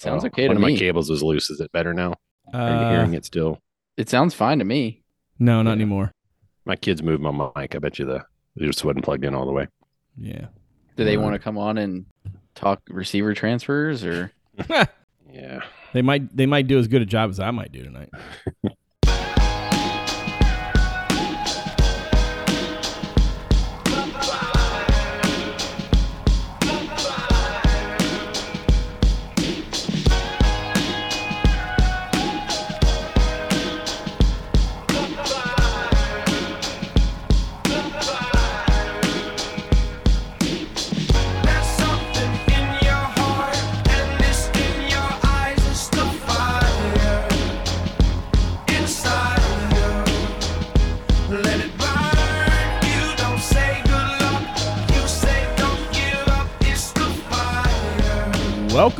Sounds Oh, okay to One of my cables was loose. Is it better now? Are you Uh, hearing it still? It sounds fine to me. No, not Yeah. anymore. My kids moved my mic. I bet you the it just wasn't plugged in all the way. Yeah. Do they Uh, want to come on and talk receiver transfers or Yeah. They might they might do as good a job as I might do tonight.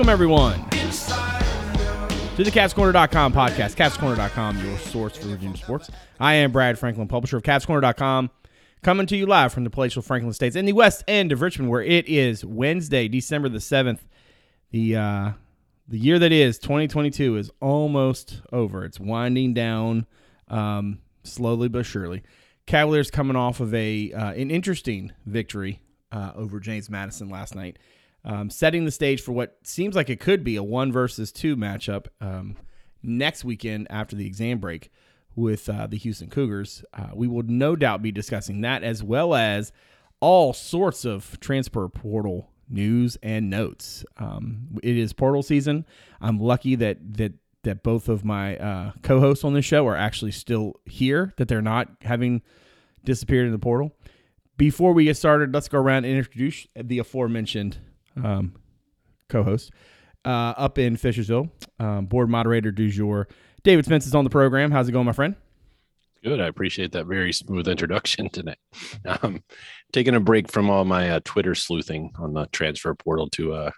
Welcome everyone to the CavsCorner.com podcast. CavsCorner.com, your source for Virginia sports. I am Brad Franklin, publisher of CavsCorner.com, coming to you live from the palatial Franklin Estates in the west end of Richmond, where it is Wednesday, December the seventh. The uh, the year that is 2022 is almost over. It's winding down um, slowly but surely. Cavaliers coming off of a uh, an interesting victory uh, over James Madison last night, um, setting the stage for what seems like it could be a one versus two matchup um, next weekend after the exam break with uh, the Houston Cougars. Uh, we will no doubt be discussing that as well as all sorts of transfer portal news and notes. Um, it is portal season. I'm lucky that that that both of my uh, co-hosts on this show are actually still here. That they're not having disappeared in the portal. Before we get started, let's go around and introduce the aforementioned um, co-host uh, up in Fishersville, um, board moderator du jour. David Spence is on the program. How's it going, my friend? Good. I appreciate that very smooth introduction tonight. Um, taking a break from all my uh, Twitter sleuthing on the transfer portal to uh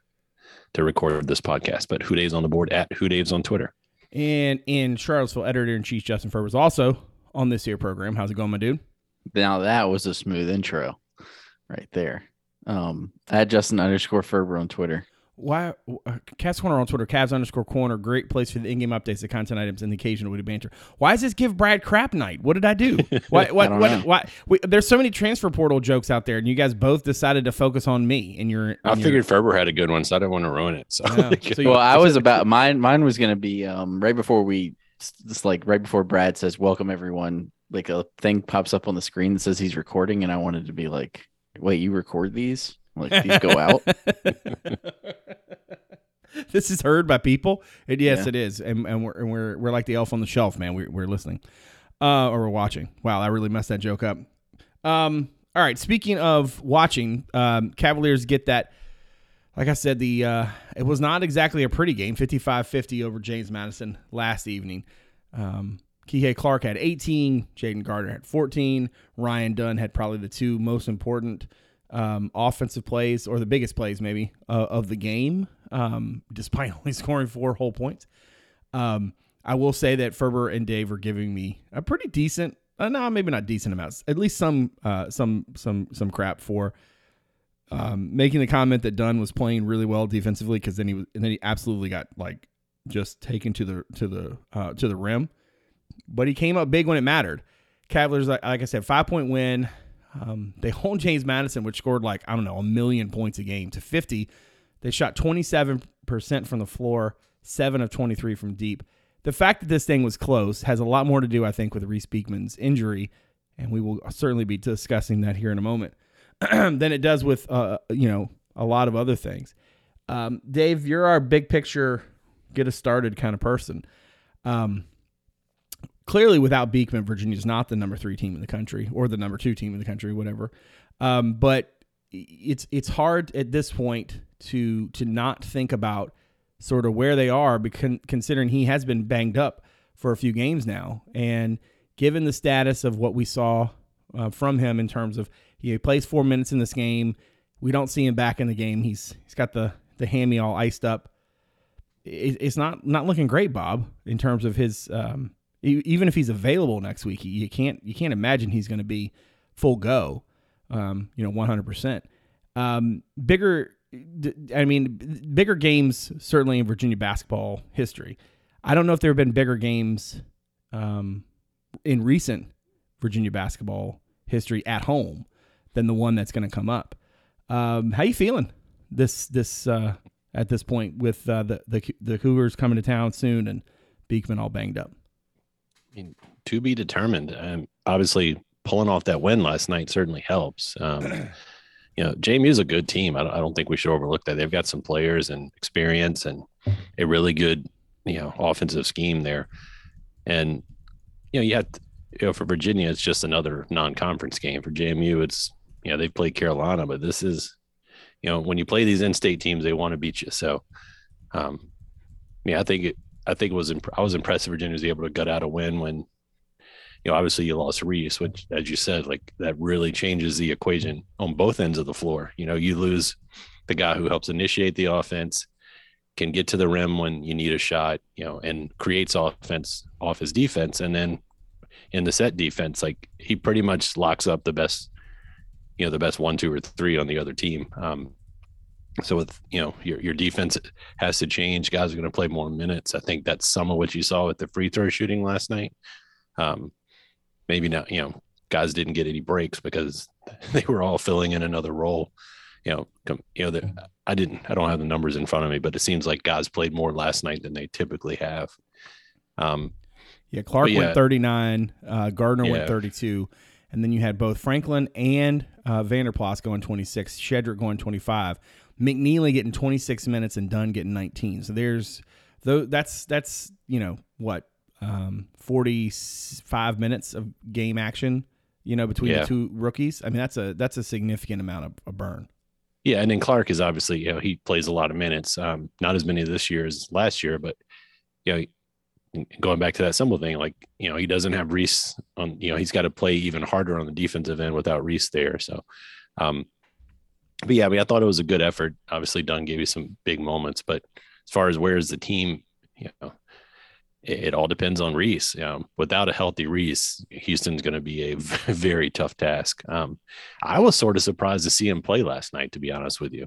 to record this podcast. But HooDaves on the board at HooDaves on Twitter. And in Charlottesville, editor in chief Justin Ferber is also on this here program. How's it going, my dude? now that was a smooth intro right there. Um at Justin underscore Ferber on Twitter. Why uh, Cavs Corner on Twitter, Cavs underscore corner, great place for the in-game updates, the content items, and the occasional witty banter. Why does this give Brad crap night? What did I do? Why? What? don't what? know. Why? We, there's so many transfer portal jokes out there, and you guys both decided to focus on me. And you're. I figured Ferber had a good one, so I didn't want to ruin it. So, Yeah. So you- Well, I was about mine. Mine was gonna be um right before we just like right before Brad says welcome everyone. Like a thing pops up on the screen that says he's recording, and I wanted to be like, wait, you record these? Like these go out? this is heard by people. And yes, Yeah. it is. And, and we're and we're we're like the elf on the shelf, man. We're we're listening, uh, or we're watching. Wow, I really messed that joke up. Um, all right. Speaking of watching, um, Cavaliers get that. Like I said, the uh, it was not exactly a pretty game. 55-50 over James Madison last evening. Um, Kihei Clark had 18. Jayden Gardner had 14. Ryan Dunn had probably the two most important um, offensive plays, or the biggest plays maybe uh, of the game, um, despite only scoring four whole points. Um, I will say that Ferber and Dave are giving me a pretty decent, uh, no, maybe not decent amounts, at least some, uh, some, some, some crap for um, making the comment that Dunn was playing really well defensively because then he was, and then he absolutely got like just taken to the to the uh, to the rim. But he came up big when it mattered. Cavaliers, like, like I said, five point win. Um, they hold James Madison, which scored like I don't know a million points a game, to fifty. They shot twenty seven percent from the floor, seven of twenty three from deep. The fact that this thing was close has a lot more to do, I think, with Reese Beekman's injury, and we will certainly be discussing that here in a moment. than it does with uh, you know a lot of other things. Um, Dave, you're our big picture, get us started kind of person. Um, clearly, without Beekman, Virginia's not the number three team in the country or the number two team in the country, whatever. Um, but it's it's hard at this point to to not think about sort of where they are, because considering he has been banged up for a few games now, and given the status of what we saw uh, from him in terms of he plays four minutes in this game. We don't see him back in the game. He's he's got the the hammy all iced up. It, it's not not looking great, Bob, in terms of his. Um, even if he's available next week, you can't you can't imagine he's going to be full go. Um, you know, one hundred percent. Um, Bigger I mean, bigger games certainly in Virginia basketball history. I don't know if there have been bigger games um, in recent Virginia basketball history at home than the one that's going to come up. Um, how you feeling this this uh, at this point with uh, the the the Cougars coming to town soon and Beekman all banged up? I mean, to be determined. Um, obviously, pulling off that win last night certainly helps. Um, you know, JMU is a good team. I don't, I don't think we should overlook that. They've got some players and experience and a really good, you know, offensive scheme there. And you know, you have, you know, for Virginia, it's just another non-conference game. For JMU, it's you know they've played Carolina, but this is, you know, when you play these in-state teams, they want to beat you. So, um, yeah, I think it, I think it was imp- I was impressed that Virginia was able to gut out a win when, you know, obviously you lost Reese, which, as you said, like that really changes the equation on both ends of the floor. You know, you lose the guy who helps initiate the offense, can get to the rim when you need a shot, you know, and creates offense off his defense, and then in the set defense, like he pretty much locks up the best, you know, the best one, two, or three on the other team. Um, so with you know your your defense has to change. Guys are going to play more minutes. I think that's some of what you saw with the free throw shooting last night. Um, maybe not. You know, guys didn't get any breaks because they were all filling in another role. You know, com, you know that I didn't. I don't have the numbers in front of me, but it seems like guys played more last night than they typically have. Um, Yeah, Clark yeah. went 39, uh, Gardner went 32, and then you had both Franklin and uh, Vanderplas going 26, Shedrick going 25, McNeely getting 26 minutes, and Dunn getting 19. So there's though that's that's you know what um, 45 minutes of game action, you know, between Yeah. the two rookies. I mean that's a that's a significant amount of a burn. Yeah, and then Clark is obviously, you know, he plays a lot of minutes. Um, not as many this year as last year, but you know, going back to that simple thing, like you know, he doesn't have Reese on. You know, he's got to play even harder on the defensive end without Reese there. So, um, but yeah, I mean, I thought it was a good effort. Obviously, Dunn gave you some big moments, but as far as where's the team, you know, it, it all depends on Reese. Without a healthy Reese, Houston's going to be a very tough task. Um, I was sort of surprised to see him play last night, to be honest with you.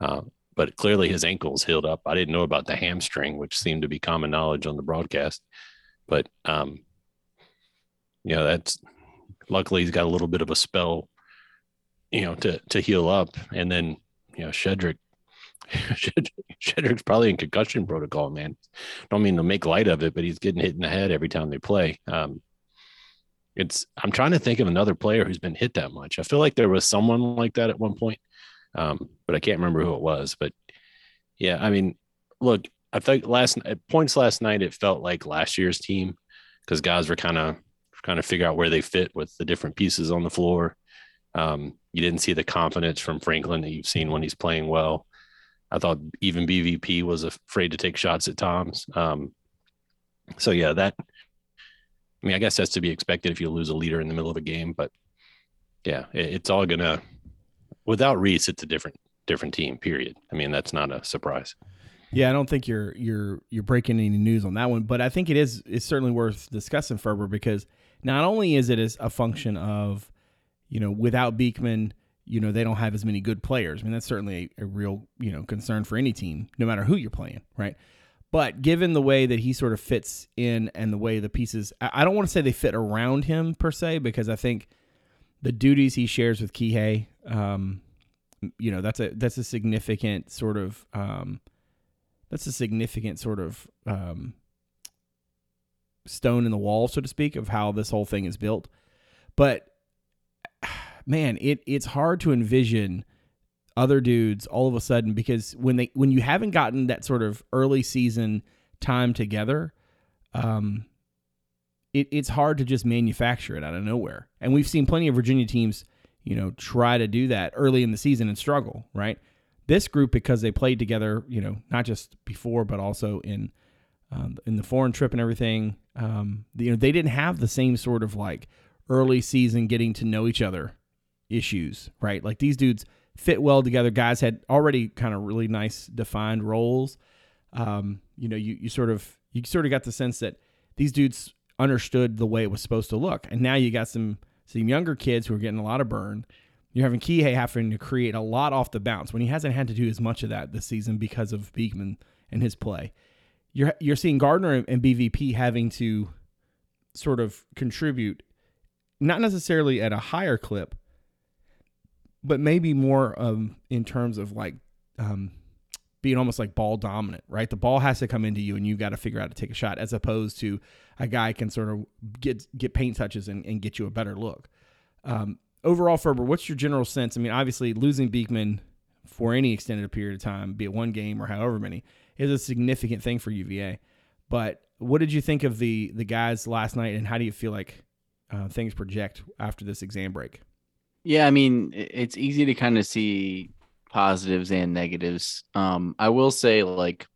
Um, but clearly his ankle's healed up. I didn't know about the hamstring, which seemed to be common knowledge on the broadcast. But um, you know, that's luckily he's got a little bit of a spell, you know, to to heal up. And then, you know, Shedrick Shedrick's probably in concussion protocol, man. Don't mean to make light of it, but he's getting hit in the head every time they play. Um, it's I'm trying to think of another player who's been hit that much. I feel like there was someone like that at one point, um, but I can't remember who it was. But yeah, I mean, look, I think last at points last night it felt like last year's team because guys were kind of kind of figure out where they fit with the different pieces on the floor. Um, you didn't see the confidence from Franklin that you've seen when he's playing well. I thought even BVP was afraid to take shots at Tom's. Um, so yeah, that. I mean, I guess that's to be expected if you lose a leader in the middle of a game, but yeah, it, it's all gonna. Without Reese, it's a different different team. Period. I mean, that's not a surprise. Yeah, I don't think you're you're you're breaking any news on that one, but I think it is it's certainly worth discussing Ferber because not only is it a function of, you know, without Beekman, you know, they don't have as many good players. I mean, that's certainly a, a real, you know, concern for any team, no matter who you're playing, right? But given the way that he sort of fits in and the way the pieces, I don't want to say they fit around him per se, because I think the duties he shares with Kihei, um, you know, that's a that's a significant sort of um, that's a significant sort of um, stone in the wall, so to speak, of how this whole thing is built. But man, it it's hard to envision other dudes all of a sudden because when they when you haven't gotten that sort of early season time together, um, it, it's hard to just manufacture it out of nowhere. And we've seen plenty of Virginia teams, you know, try to do that early in the season and struggle, right? This group, because they played together, you know, not just before, but also in um, in the foreign trip and everything, um, you know, they didn't have the same sort of like early season getting to know each other issues, right? Like these dudes fit well together. Guys had already kind of really nice defined roles. Um, you know, you, you sort of you sort of got the sense that these dudes understood the way it was supposed to look, and now you got some some younger kids who are getting a lot of burn, You're having Kihei having to create a lot off the bounce when he hasn't had to do as much of that this season because of Beekman and his play. You're you're seeing Gardner and- and BVP having to sort of contribute, not necessarily at a higher clip, but maybe more um, in terms of like um, being almost like ball dominant, right? The ball has to come into you, and you got to figure out to take a shot, as opposed to a guy can sort of get get paint touches and, and get you a better look. Um, overall, Ferber, what's your general sense? I mean, obviously, losing Beekman for any extended period of time, be it one game or however many, is a significant thing for UVA. But what did you think of the the guys last night, and how do you feel like uh, things project after this exam break? Yeah, I mean, it's easy to kind of see positives and negatives. Um, I will say, like,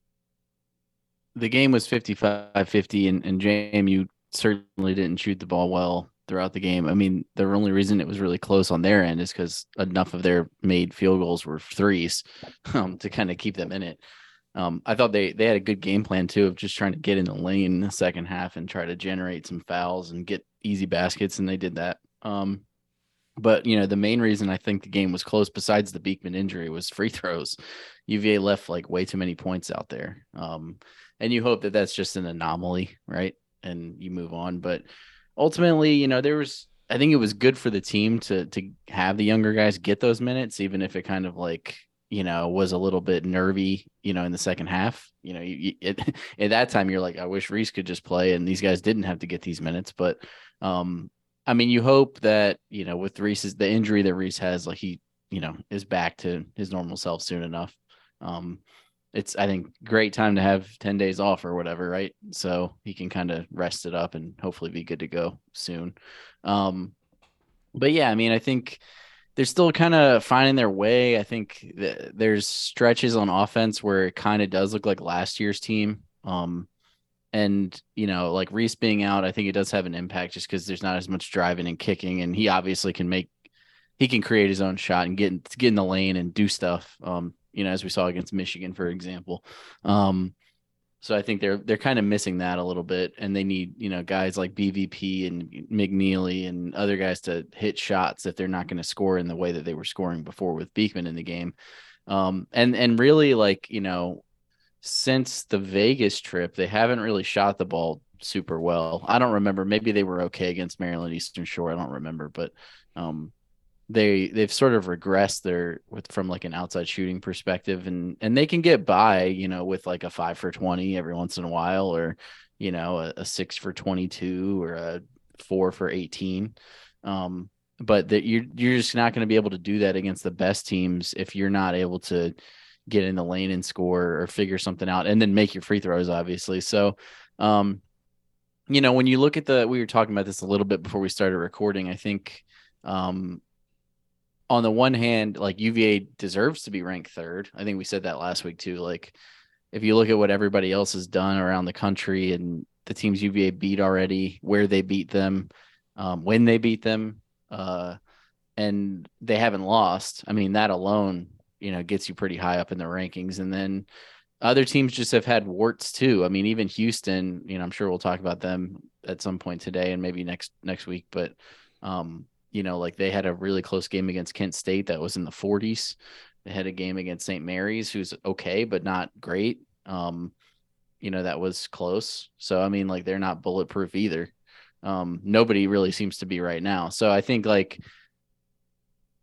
the game was 55 50, and, and JMU certainly didn't shoot the ball well throughout the game. I mean, the only reason it was really close on their end is because enough of their made field goals were threes um, to kind of keep them in it. Um, I thought they they had a good game plan too of just trying to get in the lane in the second half and try to generate some fouls and get easy baskets, and they did that. Um, but you know, the main reason I think the game was close, besides the Beekman injury, was free throws. UVA left like way too many points out there, um, and you hope that that's just an anomaly, right? And you move on. But ultimately, you know, there was. I think it was good for the team to to have the younger guys get those minutes, even if it kind of like you know was a little bit nervy, you know, in the second half. You know, you, it, at that time you're like, I wish Reese could just play, and these guys didn't have to get these minutes, but um I mean, you hope that you know with Reese's the injury that Reese has, like he you know is back to his normal self soon enough. Um, it's I think great time to have ten days off or whatever, right? So he can kind of rest it up and hopefully be good to go soon. Um, but yeah, I mean, I think they're still kind of finding their way. I think th- there's stretches on offense where it kind of does look like last year's team. Um, and you know, like Reese being out, I think it does have an impact just because there's not as much driving and kicking, and he obviously can make he can create his own shot and get in, get in the lane and do stuff. Um, you know, as we saw against Michigan, for example. Um, so I think they're they're kind of missing that a little bit, and they need you know guys like BVP and McNeely and other guys to hit shots if they're not going to score in the way that they were scoring before with Beekman in the game. Um, and and really like you know since the Vegas trip, they haven't really shot the ball super well. I don't remember. Maybe they were okay against Maryland Eastern Shore. I don't remember, but um, they they've sort of regressed their with from like an outside shooting perspective, and and they can get by, you know, with like a five for twenty every once in a while, or you know, a, a six for twenty two, or a four for eighteen. Um, but that you're you're just not going to be able to do that against the best teams if you're not able to get in the lane and score or figure something out and then make your free throws obviously. So um you know when you look at the we were talking about this a little bit before we started recording i think um on the one hand like uva deserves to be ranked third. I think we said that last week too like if you look at what everybody else has done around the country and the teams uva beat already where they beat them um, when they beat them uh and they haven't lost i mean that alone you know gets you pretty high up in the rankings. And then other teams just have had warts too. I mean even houston you know i'm sure we'll talk about them at some point today and maybe next next week but um you know like they had a really close game against kent state that was in the 40s they had a game against st mary's who's okay but not great. Um you know that was close. So i mean like they're not bulletproof either. Um nobody really seems to be right now. So i think like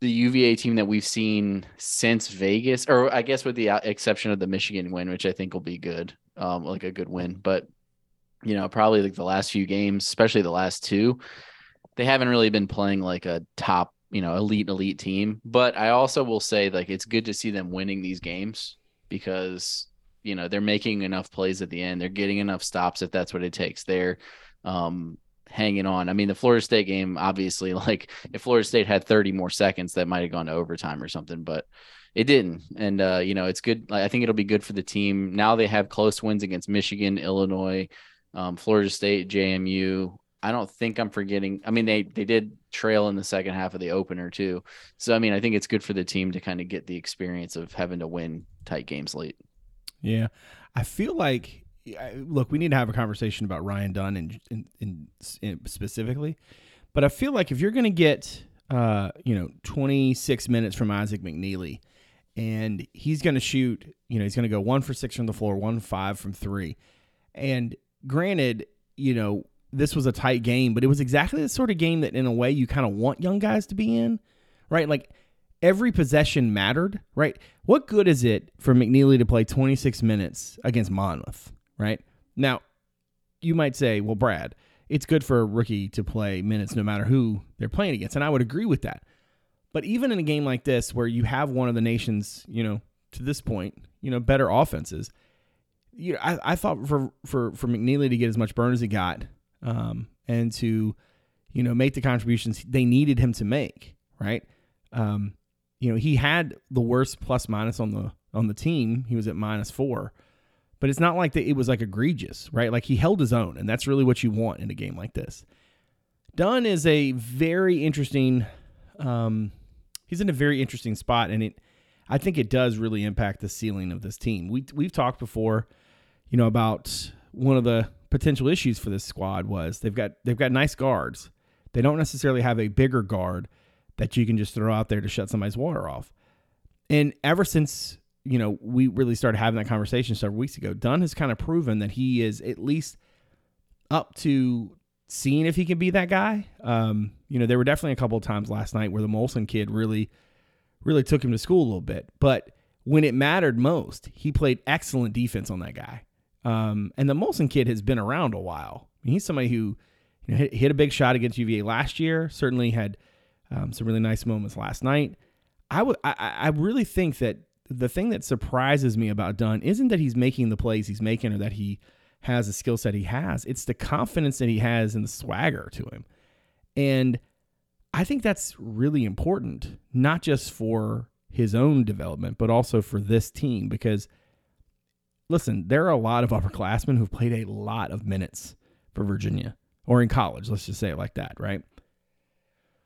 the UVA team that we've seen since Vegas, or I guess with the uh, exception of the Michigan win, which I think will be good, um, like a good win. But you know, probably like the last few games, especially the last two, they haven't really been playing like a top, you know, elite elite team. But I also will say like it's good to see them winning these games because you know they're making enough plays at the end. They're getting enough stops if that's what it takes. They're um, hanging on. I mean, the Florida State game, obviously, like if Florida State had 30 more seconds, that might have gone to overtime or something, but it didn't. And, uh, you know, it's good. I think it'll be good for the team. Now they have close wins against Michigan, Illinois, um, Florida State, JMU. I don't think I'm forgetting. I mean, they they did trail in the second half of the opener too. So I mean, I think it's good for the team to kind of get the experience of having to win tight games late. Yeah, I feel like I- look, we need to have a conversation about Ryan Dunn and in, in, in specifically, but I feel like if you're going to get uh, you know, 26 minutes from Isaac McNeely, and he's going to shoot. You know, he's going to go one for six from the floor, one five from three. And granted, you know, this was a tight game, but it was exactly the sort of game that, in a way, you kind of want young guys to be in, right? Like every possession mattered, right? What good is it for McNeely to play 26 minutes against Monmouth, right? Now, you might say, well, Brad, it's good for a rookie to play minutes no matter who they're playing against. And I would agree with that. But even in a game like this, where you have one of the nation's, you know, to this point, you know, better offenses, you know, I, I thought for, for, for McNeely to get as much burn as he got um, and to, you know, make the contributions they needed him to make, right? Um, you know, he had the worst plus minus on the on the team. He was at minus four but it's not like that it was like egregious, right? Like he held his own, and that's really what you want in a game like this. Dunn is a very interesting. Um, he's in a very interesting spot, and it, I think it does really impact the ceiling of this team. We we've talked before, you know, about one of the potential issues for this squad was they've got they've got nice guards. They don't necessarily have a bigger guard that you can just throw out there to shut somebody's water off. And ever since you know, we really started having that conversation several weeks ago. Dunn has kind of proven that he is at least up to seeing if he can be that guy. Um, you know, there were definitely a couple of times last night where the Molson kid really, really took him to school a little bit. But when it mattered most, he played excellent defense on that guy. Um, and the Molson kid has been around a while. I mean, he's somebody who you know, hit, hit, a big shot against UVA last year. Certainly had um, some really nice moments last night. I would, I, I really think that the thing that surprises me about Dunn isn't that he's making the plays he's making or that he has the skill set he has. It's the confidence that he has and the swagger to him. And I think that's really important, not just for his own development, but also for this team. Because, listen, there are a lot of upperclassmen who've played a lot of minutes for Virginia or in college. Let's just say it like that, right?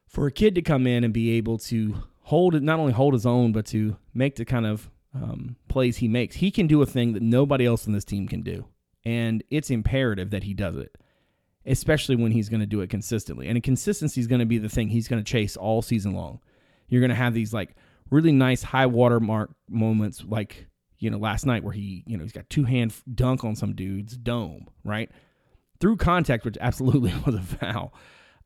For a kid to come in and be able to hold not only hold his own, but to make the kind of um, plays he makes. He can do a thing that nobody else in this team can do, and it's imperative that he does it, especially when he's going to do it consistently. And consistency is going to be the thing he's going to chase all season long. You're going to have these like really nice high watermark moments, like you know last night where he you know he's got two hand dunk on some dude's dome, right? Through contact, which absolutely was a foul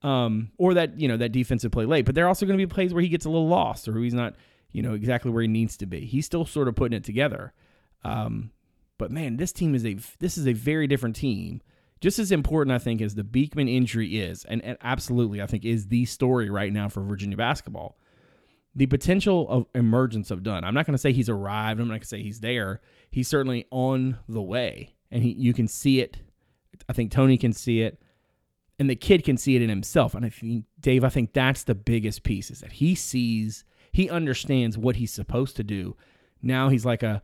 um, or that you know that defensive play late. But there are also going to be plays where he gets a little lost or he's not you know exactly where he needs to be. He's still sort of putting it together. Um, but man, this team is a this is a very different team. Just as important, I think, as the Beekman injury is, and, and absolutely, I think, is the story right now for Virginia basketball. The potential of emergence of Dunn. I'm not going to say he's arrived. I'm not going to say he's there. He's certainly on the way, and he you can see it. I think Tony can see it and the kid can see it in himself. And I think Dave, I think that's the biggest piece is that he sees, he understands what he's supposed to do. Now he's like a,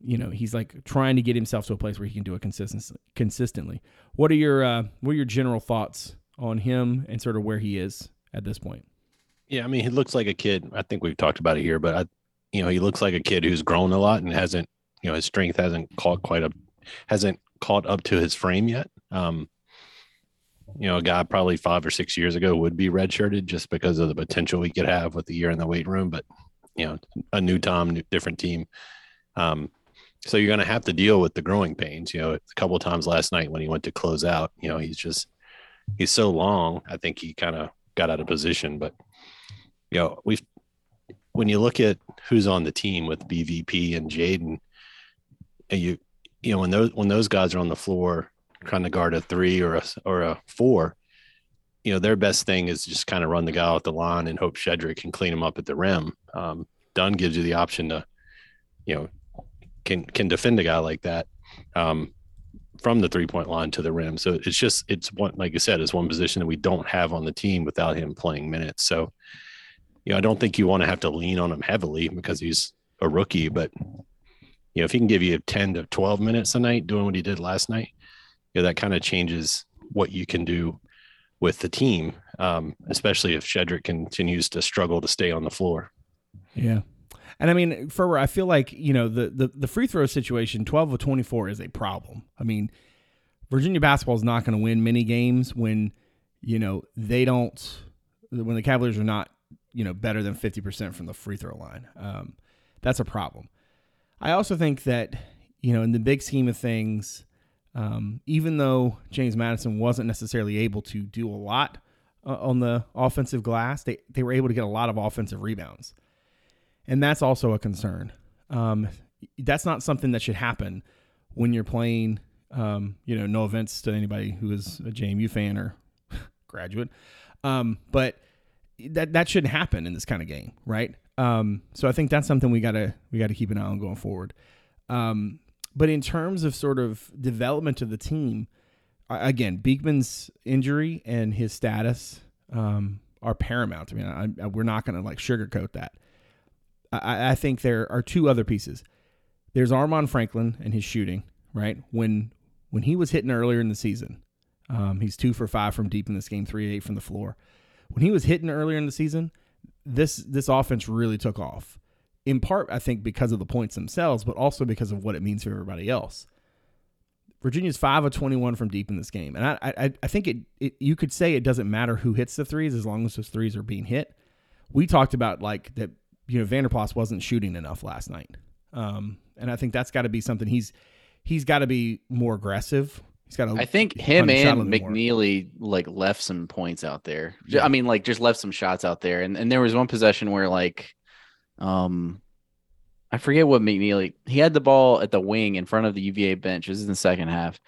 you know, he's like trying to get himself to a place where he can do it consistently. Consistently. What are your uh, what are your general thoughts on him and sort of where he is at this point? Yeah, I mean, he looks like a kid. I think we've talked about it here, but I, you know, he looks like a kid who's grown a lot and hasn't, you know, his strength hasn't caught quite up, hasn't caught up to his frame yet. Um, you know, a guy probably five or six years ago would be redshirted just because of the potential he could have with the year in the weight room. But you know, a new Tom, new, different team. Um, so you're going to have to deal with the growing pains. You know, a couple times last night when he went to close out, you know, he's just he's so long. I think he kind of got out of position. But you know, we've when you look at who's on the team with BVP and Jayden, and you you know when those when those guys are on the floor trying to guard a three or a or a four, you know, their best thing is just kind of run the guy off the line and hope Shedrick can clean him up at the rim. Um, Dunn gives you the option to, you know, can can defend a guy like that um, from the three point line to the rim. So it's just it's one like I said, it's one position that we don't have on the team without him playing minutes. So, you know, I don't think you want to have to lean on him heavily because he's a rookie, but you know, if he can give you 10 to 12 minutes a night doing what he did last night, know, that kind of changes what you can do with the team, um, especially if Shedrick continues to struggle to stay on the floor. Yeah. And I mean, Ferber, I feel like, you know, the, the, the free throw situation, 12 of 24 is a problem. I mean, Virginia basketball is not going to win many games when, you know, they don't, when the Cavaliers are not you know better than fifty percent from the free throw line. Um, that's a problem. I also think that you know in the big scheme of things, um, even though James Madison wasn't necessarily able to do a lot uh, on the offensive glass, they they were able to get a lot of offensive rebounds, and that's also a concern. Um, that's not something that should happen when you're playing. Um, you know, no offense to anybody who is a JMU fan or graduate, um, but that that shouldn't happen in this kind of game, right? Um, so I think that's something we gotta we gotta keep an eye on going forward. Um, but in terms of sort of development of the team, again, Beekman's injury and his status um, are paramount. I mean, I, I, we're not going to like sugarcoat that. I, I think there are two other pieces. There's Armaan Franklin and his shooting. Right when when he was hitting earlier in the season, um, he's two for five from deep in this game, three eight from the floor. When he was hitting earlier in the season, this this offense really took off. In part, I think because of the points themselves, but also because of what it means for everybody else. Virginia's five of twenty one from deep in this game, and I I, I think it, it you could say it doesn't matter who hits the threes as long as those threes are being hit. We talked about like that you know Vanderplas wasn't shooting enough last night, um, and I think that's got to be something he's he's got to be more aggressive. He's got to. I think him punch out a and little more. McNeely like left some points out there. Yeah. I mean, like just left some shots out there. And and there was one possession where like, um, I forget what McNeely he had the ball at the wing in front of the UVA bench. This is in the second half,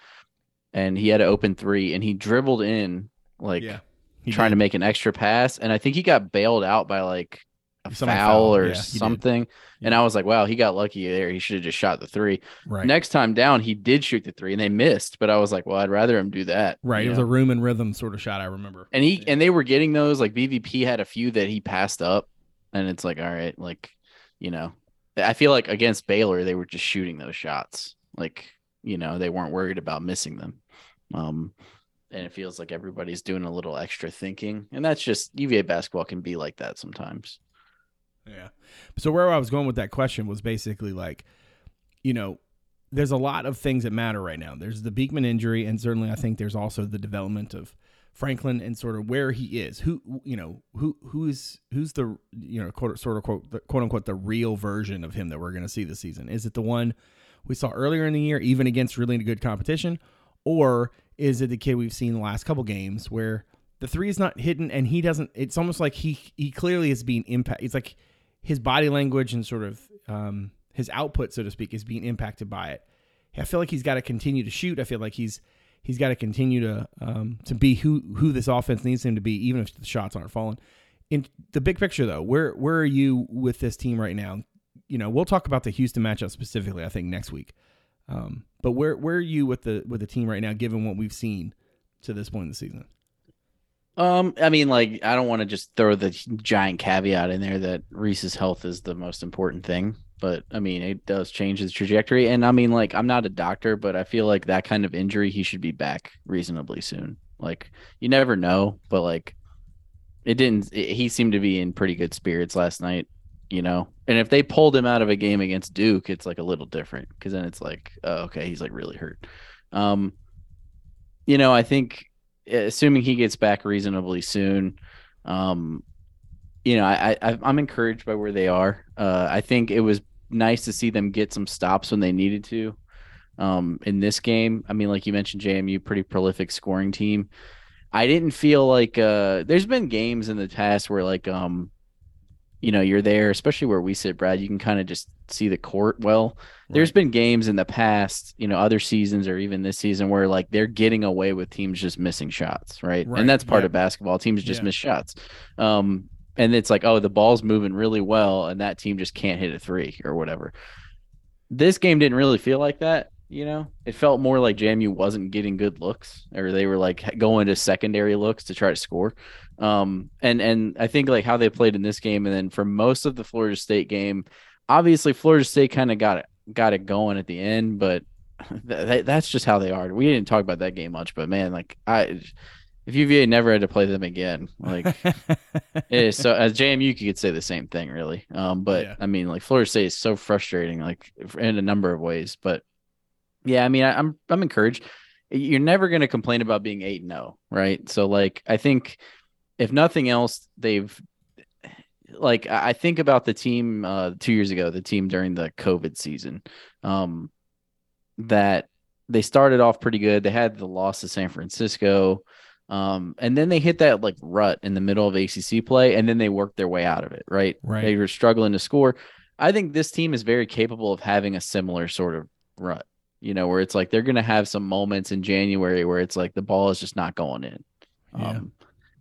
and he had an open three, and he dribbled in like yeah, trying did. to make an extra pass, and I think he got bailed out by like a foul or yeah, something. And I was like, wow, he got lucky there. He should have just shot the three. right. Next time down, he did shoot the three and they missed, but I was like, well, I'd rather him do that. Right. It was know? a room and rhythm sort of shot. I remember. and he and they were getting those like BVP had a few that he passed up, and it's like, all right, like, you know, I feel like against Baylor they were just shooting those shots, like, you know, they weren't worried about missing them. Um, and it feels like everybody's doing a little extra thinking, and that's just UVA basketball can be like that sometimes. Yeah. So where I was going with that question was basically like, you know, there's a lot of things that matter right now. There's the Beekman injury, and certainly I think there's also the development of Franklin and sort of where he is. Who you know who who's who's the you know quote sort of quote the, quote unquote the real version of him that we're going to see this season? Is it the one we saw earlier in the year, even against really good competition, or is it the kid we've seen the last couple games where the three is not hidden and he doesn't? It's almost like he he clearly is being impacted. It's like his body language and sort of um, his output, so to speak, is being impacted by it. I feel like he's got to continue to shoot. I feel like he's he's got to continue to um, to be who who this offense needs him to be, even if the shots aren't falling. In the big picture, though, where where are you with this team right now? You know, we'll talk about the Houston matchup specifically. I think next week. Um, but where where are you with the with the team right now, given what we've seen to this point in the season? Um, I mean, like, I don't want to just throw the giant caveat in there that Reese's health is the most important thing, but I mean, it does change his trajectory. And I mean, like, I'm not a doctor, but I feel like that kind of injury, he should be back reasonably soon. Like, you never know, but like, it didn't. It, he seemed to be in pretty good spirits last night, you know. And if they pulled him out of a game against Duke, it's like a little different because then it's like, oh, okay, he's like really hurt. Um, you know, I think assuming he gets back reasonably soon, um, you know, I, I I'm encouraged by where they are. Uh, I think it was nice to see them get some stops when they needed to. Um, in this game, I mean, like you mentioned, JMU, pretty prolific scoring team. I didn't feel like uh, there's been games in the past where like um, you know, you're there, especially where we sit, Brad. You can kind of just see the court well. There's been games in the past, you know, other seasons or even this season where like they're getting away with teams just missing shots, right? Right, And that's part yeah. of basketball. Teams just Yeah. miss shots. Um, and it's like, oh, the ball's moving really well, and that team just can't hit a three or whatever. This game didn't really feel like that. You know, it felt more like JMU wasn't getting good looks, or they were like going to secondary looks to try to score. Um, and and I think like how they played in this game, and then for most of the Florida State game, obviously Florida State kind of got it got it going at the end, but th- th- that's just how they are. We didn't talk about that game much, but man, like I, if UVA never had to play them again, like is so as JMU you could say the same thing really. Um, but Yeah. I mean like Florida State is so frustrating, like in a number of ways. But yeah, I mean I, I'm I'm encouraged. You're never going to complain about being eight and zero, right? So like I think if nothing else, they've like I I think about the team uh two years ago, the team during the COVID season, um, that they started off pretty good. They had the loss to San Francisco, um, and then they hit that like rut in the middle of ACC play, and then they worked their way out of it. Right, Right. They were struggling to score. I think this team is very capable of having a similar sort of rut. You know, where it's like they're going to have some moments in January where it's like the ball is just not going in. Yeah. Um,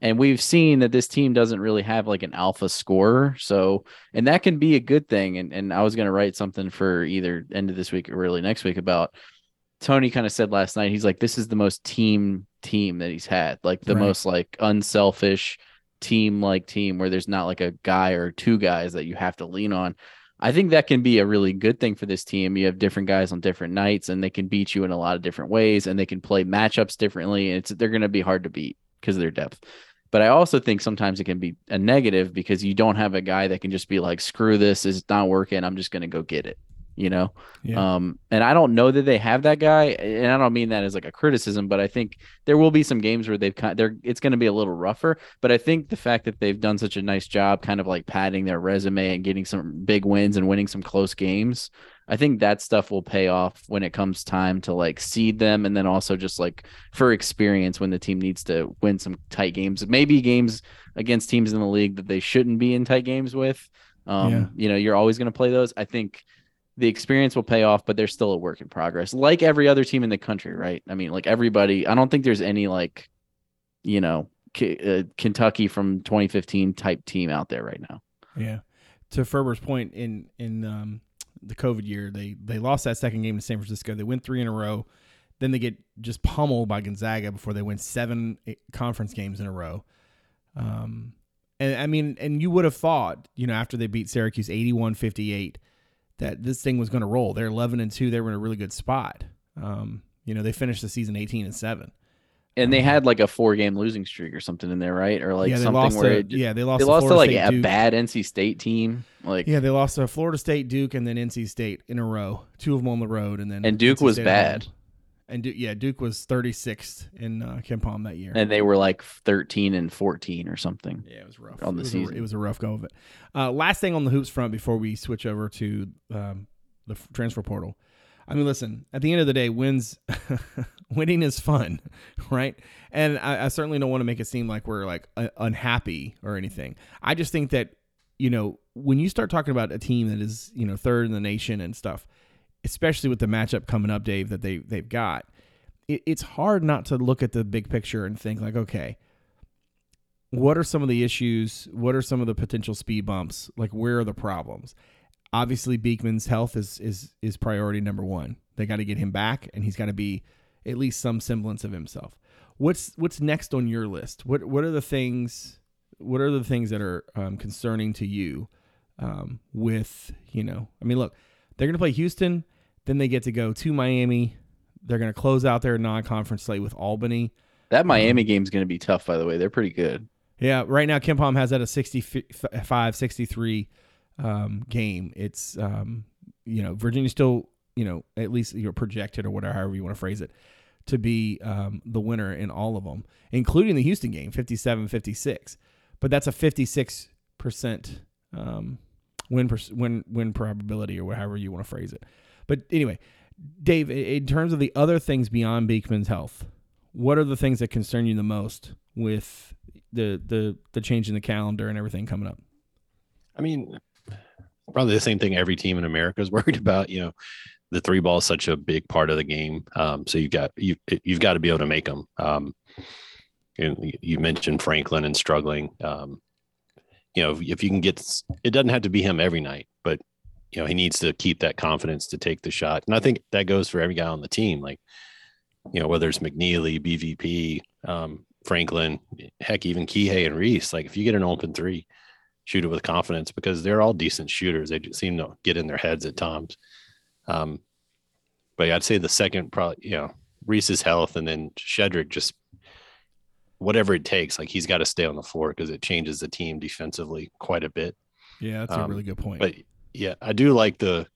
and we've seen that this team doesn't really have like an alpha scorer. So, and that can be a good thing. And, and I was going to write something for either end of this week or early next week about Tony kind of said last night, he's like, this is the most team team that he's had, like the Right. most like unselfish team like team where there's not like a guy or two guys that you have to lean on. I think that can be a really good thing for this team. You have different guys on different nights and they can beat you in a lot of different ways and they can play matchups differently. And it's they're going to be hard to beat because of their depth. But I also think sometimes it can be a negative because you don't have a guy that can just be like, screw this, it's not working. I'm just going to go get it, you know? Yeah. Um, and I don't know that they have that guy, and I don't mean that as like a criticism, but I think there will be some games where they've kind they're it's going to be a little rougher. But I think the fact that they've done such a nice job, kind of like padding their resume and getting some big wins and winning some close games, I think that stuff will pay off when it comes time to like seed them, and then also just like for experience when the team needs to win some tight games, maybe games against teams in the league that they shouldn't be in tight games with. Um, Yeah. you know, you're always going to play those. I think the experience will pay off, but they're still a work in progress, like every other team in the country, right? I mean, like everybody. I don't think there's any like, you know, K- uh, Kentucky from 2015 type team out there right now. Yeah. To Ferber's point, in in um, the COVID year, they they lost that second game to San Francisco. They win three in a row. Then they get just pummeled by Gonzaga before they win seven eh, conference games in a row. Um, and I mean, and you would have thought, you know, after they beat Syracuse 81-58, that this thing was going to roll. They're 11 and 2. They were in a really good spot. Um, you know, they finished the season 18 and 7. And they had like a four game losing streak or something in there, right? Or like yeah, they something lost where to, it, yeah, they lost they lost to like State a Duke. bad NC State team, like Yeah, they lost to Florida State, Duke, and then NC State in a row. Two of them on the road, and then And Duke NC was State bad. And Du- yeah, Duke was 36th in uh, KenPom that year. and they were like 13 and 14 or something. yeah, it was rough on the it was season. A, it was a rough go of it. Uh, last thing on the hoops front before we switch over to um, the transfer portal. I mean, listen. At the end of the day, wins, winning is fun, right? And I, I certainly don't want to make it seem like we're like uh, unhappy or anything. I just think that you know when you start talking about a team that is you know third in the nation and stuff, especially with the matchup coming up, Dave, that they they've got, it, it's hard not to look at the big picture and think like, okay, what are some of the issues? What are some of the potential speed bumps? Like, where are the problems? Obviously, Beekman's health is is is priority number one. They got to get him back, and he's got to be at least some semblance of himself. What's what's next on your list? What what are the things? What are the things that are um, concerning to you? Um, with you know, I mean, look, they're going to play Houston, then they get to go to Miami. They're going to close out their non-conference slate with Albany. That Miami game's going to be tough, by the way. They're pretty good. Yeah, right now KenPom has that a 65 63 um, game. It's um, you know, Virginia still, you know, at least you're projected or whatever however you want to phrase it to be um, the winner in all of them, including the Houston game 57-56. But that's a 56% um, win win win probability or however you want to phrase it. But anyway, Dave, in terms of the other things beyond Beekman's health, what are the things that concern you the most with the the the change in the calendar and everything coming up? I mean, probably the same thing every team in America is worried about. You know, the three ball is such a big part of the game. Um, so you've got you you've got to be able to make them. Um, and you mentioned Franklin and struggling. Um, you know, if, you can get, it doesn't have to be him every night, but you know he needs to keep that confidence to take the shot. And I think that goes for every guy on the team. Like, you know, whether it's McNeely, BVP, um, Franklin, heck, even Kihei and Reese. Like, if you get an open three, shoot it with confidence because they're all decent shooters. They just seem to get in their heads at times. Um, but yeah, I'd say the second probably, you know, Reese's health and then Shedrick just whatever it takes. Like he's got to stay on the floor because it changes the team defensively quite a bit. Yeah, that's a Um, really good point. But yeah, I do like the,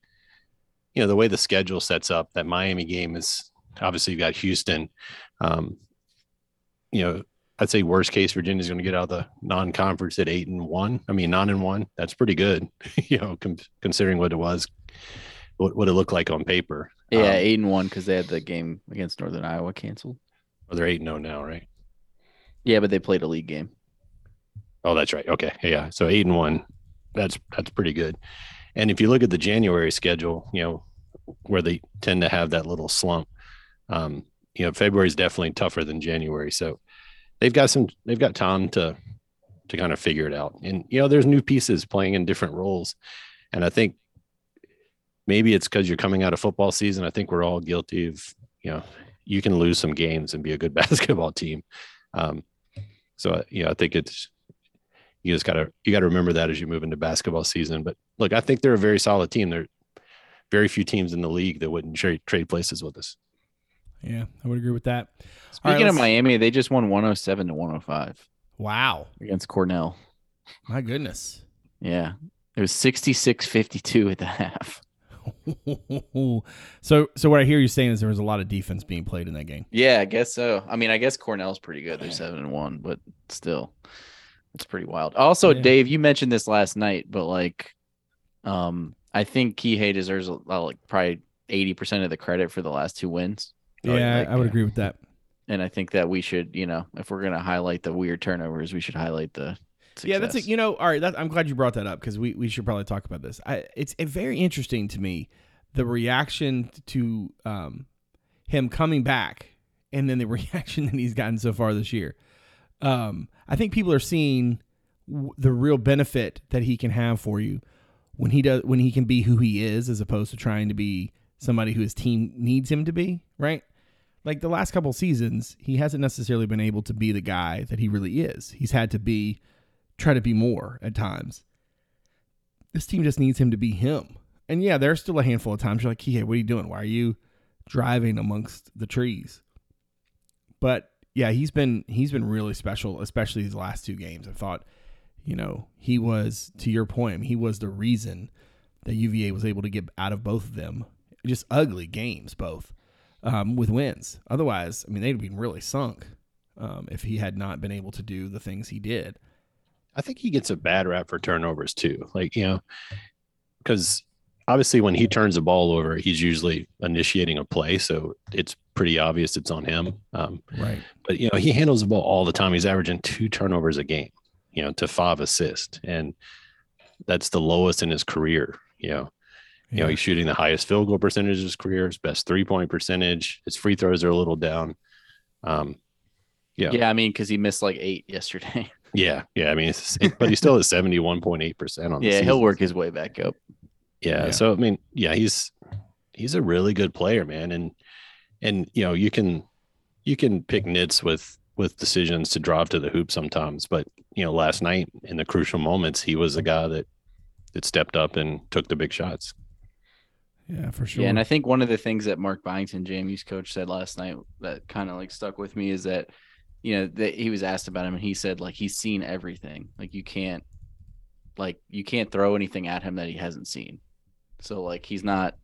you know, the way the schedule sets up. That Miami game is obviously you've got Houston. Um, you know, I'd say worst case Virginia's going to get out of the non-conference at eight and one. I mean, nine and one. That's pretty good, you know, com- considering what it was, what, what it looked like on paper. Yeah, Um, eight and one because they had the game against Northern Iowa canceled. oh, they're eight and zero now, right? Yeah, but they played a league game. Oh, that's right. Okay, yeah. So eight and one. That's that's pretty good. And if you look at the January schedule, you know, where they tend to have that little slump, um, you know, February is definitely tougher than January. So they've got some, they've got time to to kind of figure it out. And you know, there's new pieces playing in different roles, and I think maybe it's because you're coming out of football season. I think we're all guilty of, you know, you can lose some games and be a good basketball team. Um, so uh, you know, I think it's you just gotta you gotta remember that as you move into basketball season. But look, I think they're a very solid team. There are very few teams in the league that wouldn't trade trade places with us. Yeah, I would agree with that. All right, Speaking of Miami, they just won 107 to 105 Wow, against Cornell. my goodness. Yeah. It was 66 52 at the half. so, so what I hear you saying is there was a lot of defense being played in that game. Yeah, I guess so. I mean, I guess Cornell's pretty good. They're 7 and 1, but still, it's pretty wild. Also, Yeah. Dave, you mentioned this last night, but like, um, I think Kihei deserves a, like probably 80% of the credit for the last two wins. Oh, yeah, like, I would yeah. agree with that. And I think that we should, you know, if we're going to highlight the weird turnovers, we should highlight the. Yeah, that's a, you know, all right. That, I'm glad you brought that up because we, we should probably talk about this. I, it's very interesting to me the reaction to um, him coming back and then the reaction that he's gotten so far this year. Um, I think people are seeing w- the real benefit that he can have for you when he does when he can be who he is as opposed to trying to be somebody who his team needs him to be. Right. Like the last couple seasons, he hasn't necessarily been able to be the guy that he really is. He's had to be try to be more at times. This team just needs him to be him. And yeah, there's still a handful of times you're like, hey, what are you doing? Why are you driving amongst the trees? But yeah, he's been he's been really special, especially these last two games. I thought, you know, he was to your point, he was the reason that UVA was able to get out of both of them. Just ugly games, both um, with wins. Otherwise, I mean, they'd been really sunk um, if he had not been able to do the things he did. I think he gets a bad rap for turnovers too. Like, you know, because obviously when he turns the ball over, he's usually initiating a play. So it's pretty obvious it's on him. Um, Right. but, you know, he handles the ball all the time. He's averaging two turnovers a game, you know, to five assists. And that's the lowest in his career, you know. You know, he's shooting the highest field goal percentage of his career, his best three point percentage. His free throws are a little down. Um, yeah. Yeah, I mean, because he missed like eight yesterday. Yeah, yeah. I mean, it's, it, but he's still at seventy one point eight percent on. The yeah, he'll work his way back up. Yeah, Yeah. So I mean, yeah, he's he's a really good player, man, and and you know you can you can pick nits with with decisions to drive to the hoop sometimes, but you know last night in the crucial moments, he was the guy that that stepped up and took the big shots. Yeah, for sure. Yeah, and I think one of the things that Mark Byington, JMU's coach, said last night that kind of like stuck with me is that, you know, that he was asked about him and he said like he's seen everything. Like you can't, like you can't throw anything at him that he hasn't seen. So like he's not,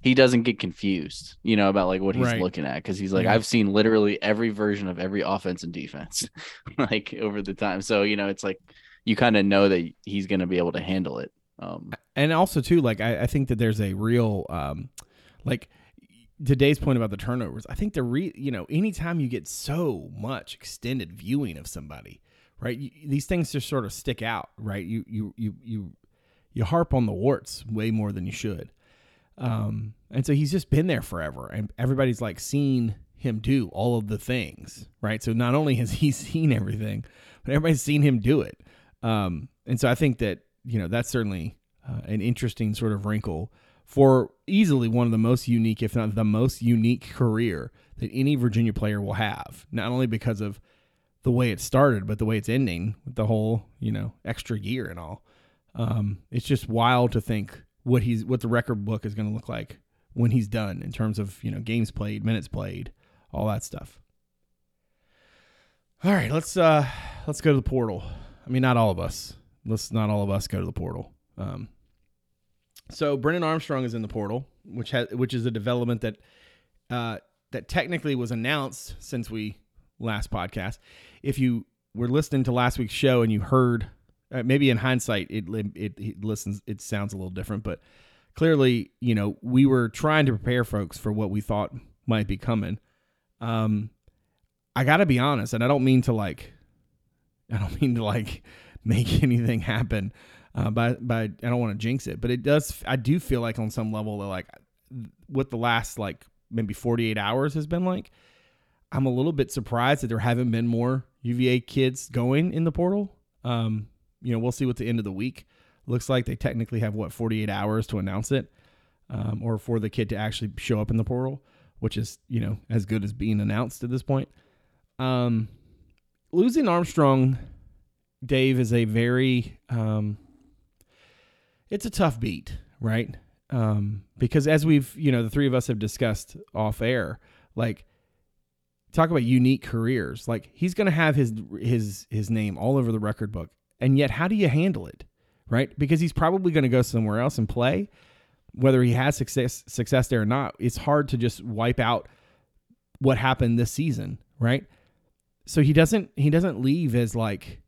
he doesn't get confused, you know, about like what he's Right. looking at because he's like Yeah. I've seen literally every version of every offense and defense, like over the time. So you know, it's like you kind of know that he's going to be able to handle it. Um, and also too, like I, I think that there's a real um like today's point about the turnovers. I think the re you know, anytime you get so much extended viewing of somebody, right? You, these things just sort of stick out, right? You you you you you harp on the warts way more than you should. Um, and so he's just been there forever, and everybody's like seen him do all of the things, right? So not only has he seen everything, but everybody's seen him do it. Um, and so I think that you know that's certainly uh, an interesting sort of wrinkle for easily one of the most unique, if not the most unique career that any Virginia player will have. Not only because of the way it started, but the way it's ending with the whole you know extra year and all. Um, it's just wild to think what he's what the record book is going to look like when he's done in terms of you know games played, minutes played, all that stuff. All right, let's uh let's go to the portal. I mean, not all of us. Let's not all of us go to the portal. Um, so Brennan Armstrong is in the portal, which has which is a development that uh, that technically was announced since we last podcast. If you were listening to last week's show and you heard, uh, maybe in hindsight, it, it it listens, it sounds a little different, but clearly, you know, we were trying to prepare folks for what we thought might be coming. Um, I got to be honest, and I don't mean to like, I don't mean to like make anything happen. Uh, by by, I don't want to jinx it, but it does. I do feel like on some level that like what the last like maybe 48 hours has been like. I'm a little bit surprised that there haven't been more UVA kids going in the portal. Um, you know, we'll see what the end of the week looks like. They technically have what 48 hours to announce it, um, or for the kid to actually show up in the portal, which is you know as good as being announced at this point. Um, losing Armstrong, Dave, is a very um, it's a tough beat, right? Um, because as we've you know the three of us have discussed off air, like talk about unique careers. Like he's going to have his his his name all over the record book, and yet how do you handle it, right? Because he's probably going to go somewhere else and play, whether he has success success there or not. It's hard to just wipe out what happened this season, right? So he doesn't he doesn't leave as like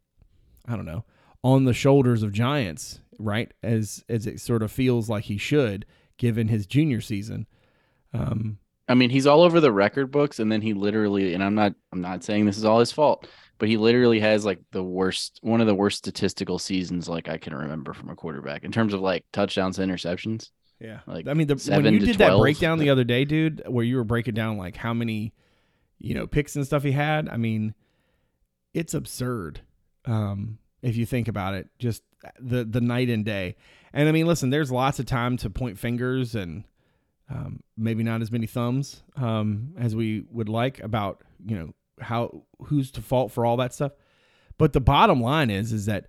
I don't know on the shoulders of giants, right? As as it sort of feels like he should, given his junior season. Um, I mean, he's all over the record books, and then he literally, and I'm not, I'm not saying this is all his fault, but he literally has like the worst, one of the worst statistical seasons like I can remember from a quarterback in terms of like touchdowns, and interceptions. Yeah, Like I mean, the, when you did that breakdown the other day, dude, where you were breaking down like how many, you know, picks and stuff he had. I mean, it's absurd. Um, if you think about it, just the the night and day. And I mean, listen, there's lots of time to point fingers and um, maybe not as many thumbs um, as we would like about you know how who's to fault for all that stuff. But the bottom line is is that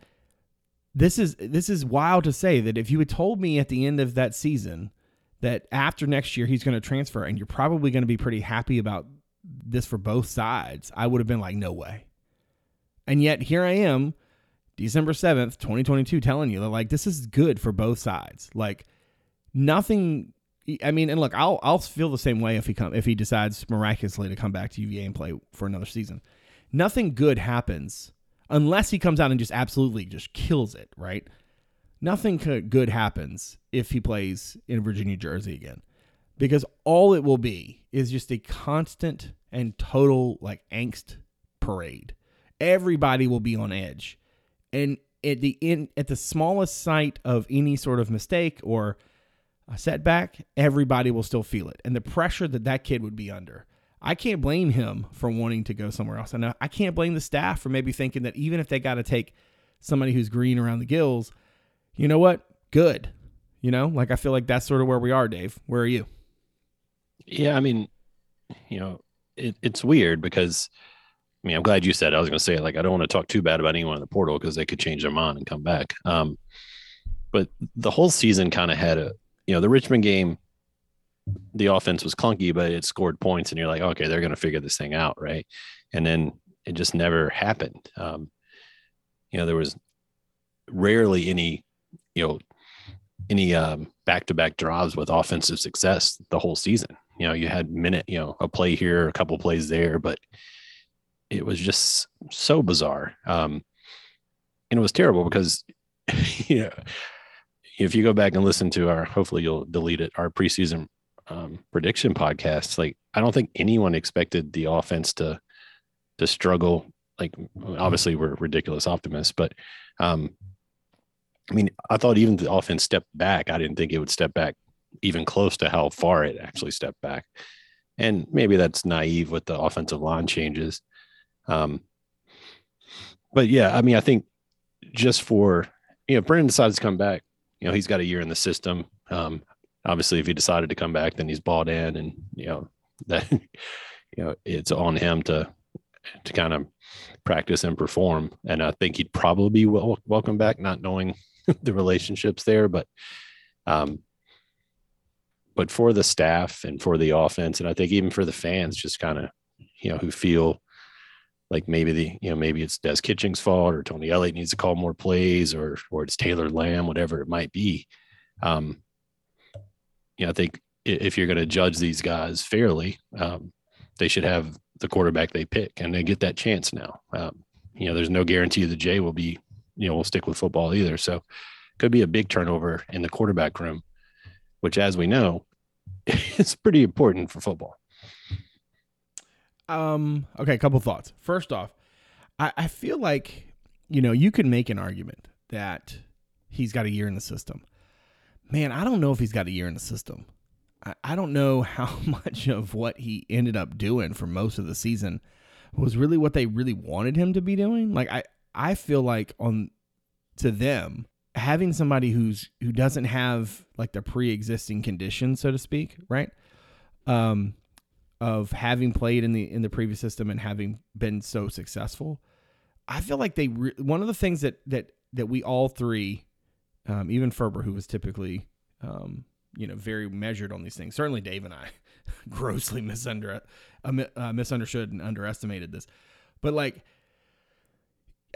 this is this is wild to say that if you had told me at the end of that season that after next year he's going to transfer and you're probably going to be pretty happy about this for both sides, I would have been like, no way. And yet here I am, December 7th, 2022, telling you that like this is good for both sides. Like nothing I mean, and look, I'll I'll feel the same way if he come if he decides miraculously to come back to UVA and play for another season. Nothing good happens unless he comes out and just absolutely just kills it, right? Nothing good happens if he plays in Virginia jersey again. Because all it will be is just a constant and total like angst parade. Everybody will be on edge. And at the in at the smallest sight of any sort of mistake or a setback, everybody will still feel it. And the pressure that that kid would be under. I can't blame him for wanting to go somewhere else. And I can't blame the staff for maybe thinking that even if they got to take somebody who's green around the gills, you know what? Good. You know, like I feel like that's sort of where we are, Dave. Where are you? Yeah, I mean, you know, it, it's weird because I mean, I'm glad you said it. I was going to say like I don't want to talk too bad about anyone in the portal because they could change their mind and come back. Um, but the whole season kind of had a, you know, the Richmond game, the offense was clunky, but it scored points, and you're like, okay, they're going to figure this thing out, right? And then it just never happened. Um, you know, there was rarely any, you know, any um, back-to-back drives with offensive success the whole season. You know, you had minute, you know, a play here, a couple plays there, but it was just so bizarre. Um, and it was terrible because, you know, if you go back and listen to our, hopefully you'll delete it, our preseason um, prediction podcast. Like, I don't think anyone expected the offense to to struggle. Like, obviously, we're ridiculous optimists, but um, I mean, I thought even the offense stepped back. I didn't think it would step back even close to how far it actually stepped back. And maybe that's naive with the offensive line changes. Um, but yeah, I mean, I think just for you know, if Brennan decides to come back, you know, he's got a year in the system. Um, obviously, if he decided to come back, then he's bought in, and you know that you know it's on him to to kind of practice and perform. And I think he'd probably be wel- welcome back, not knowing the relationships there, but um, but for the staff and for the offense, and I think even for the fans, just kind of you know who feel like maybe the you know maybe it's Des Kitchings' fault or Tony Elliott needs to call more plays or or it's Taylor Lamb, whatever it might be. Um, you know, I think if you're going to judge these guys fairly, um, they should have the quarterback they pick, and they get that chance now. Um, you know, there's no guarantee the Jay will be, you know, will stick with football either. So, could be a big turnover in the quarterback room, which, as we know, is pretty important for football. Um. Okay. A couple thoughts. First off, I, I feel like you know you can make an argument that he's got a year in the system. Man, I don't know if he's got a year in the system. I, I don't know how much of what he ended up doing for most of the season was really what they really wanted him to be doing. Like I, I feel like on to them having somebody who's who doesn't have like the pre-existing condition, so to speak, right? Um, of having played in the in the previous system and having been so successful, I feel like they re- one of the things that that that we all three, um, even Ferber, who was typically um, you know very measured on these things, certainly Dave and I, grossly misunder uh, uh, misunderstood and underestimated this, but like.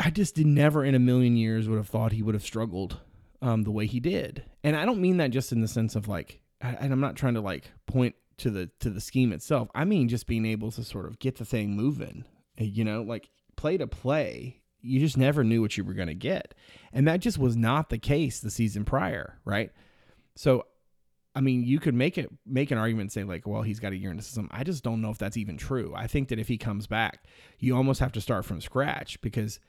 I just did never in a million years would have thought he would have struggled um, the way he did, and I don't mean that just in the sense of like, and I'm not trying to like point to the to the scheme itself. I mean just being able to sort of get the thing moving. Uh, You know, like play to play. You just never knew what you were going to get, and that just was not the case the season prior, right? So, I mean, you could make it make an argument say like, well, he's got a year in the system. I just don't know if that's even true. I think that if he comes back, you almost have to start from scratch because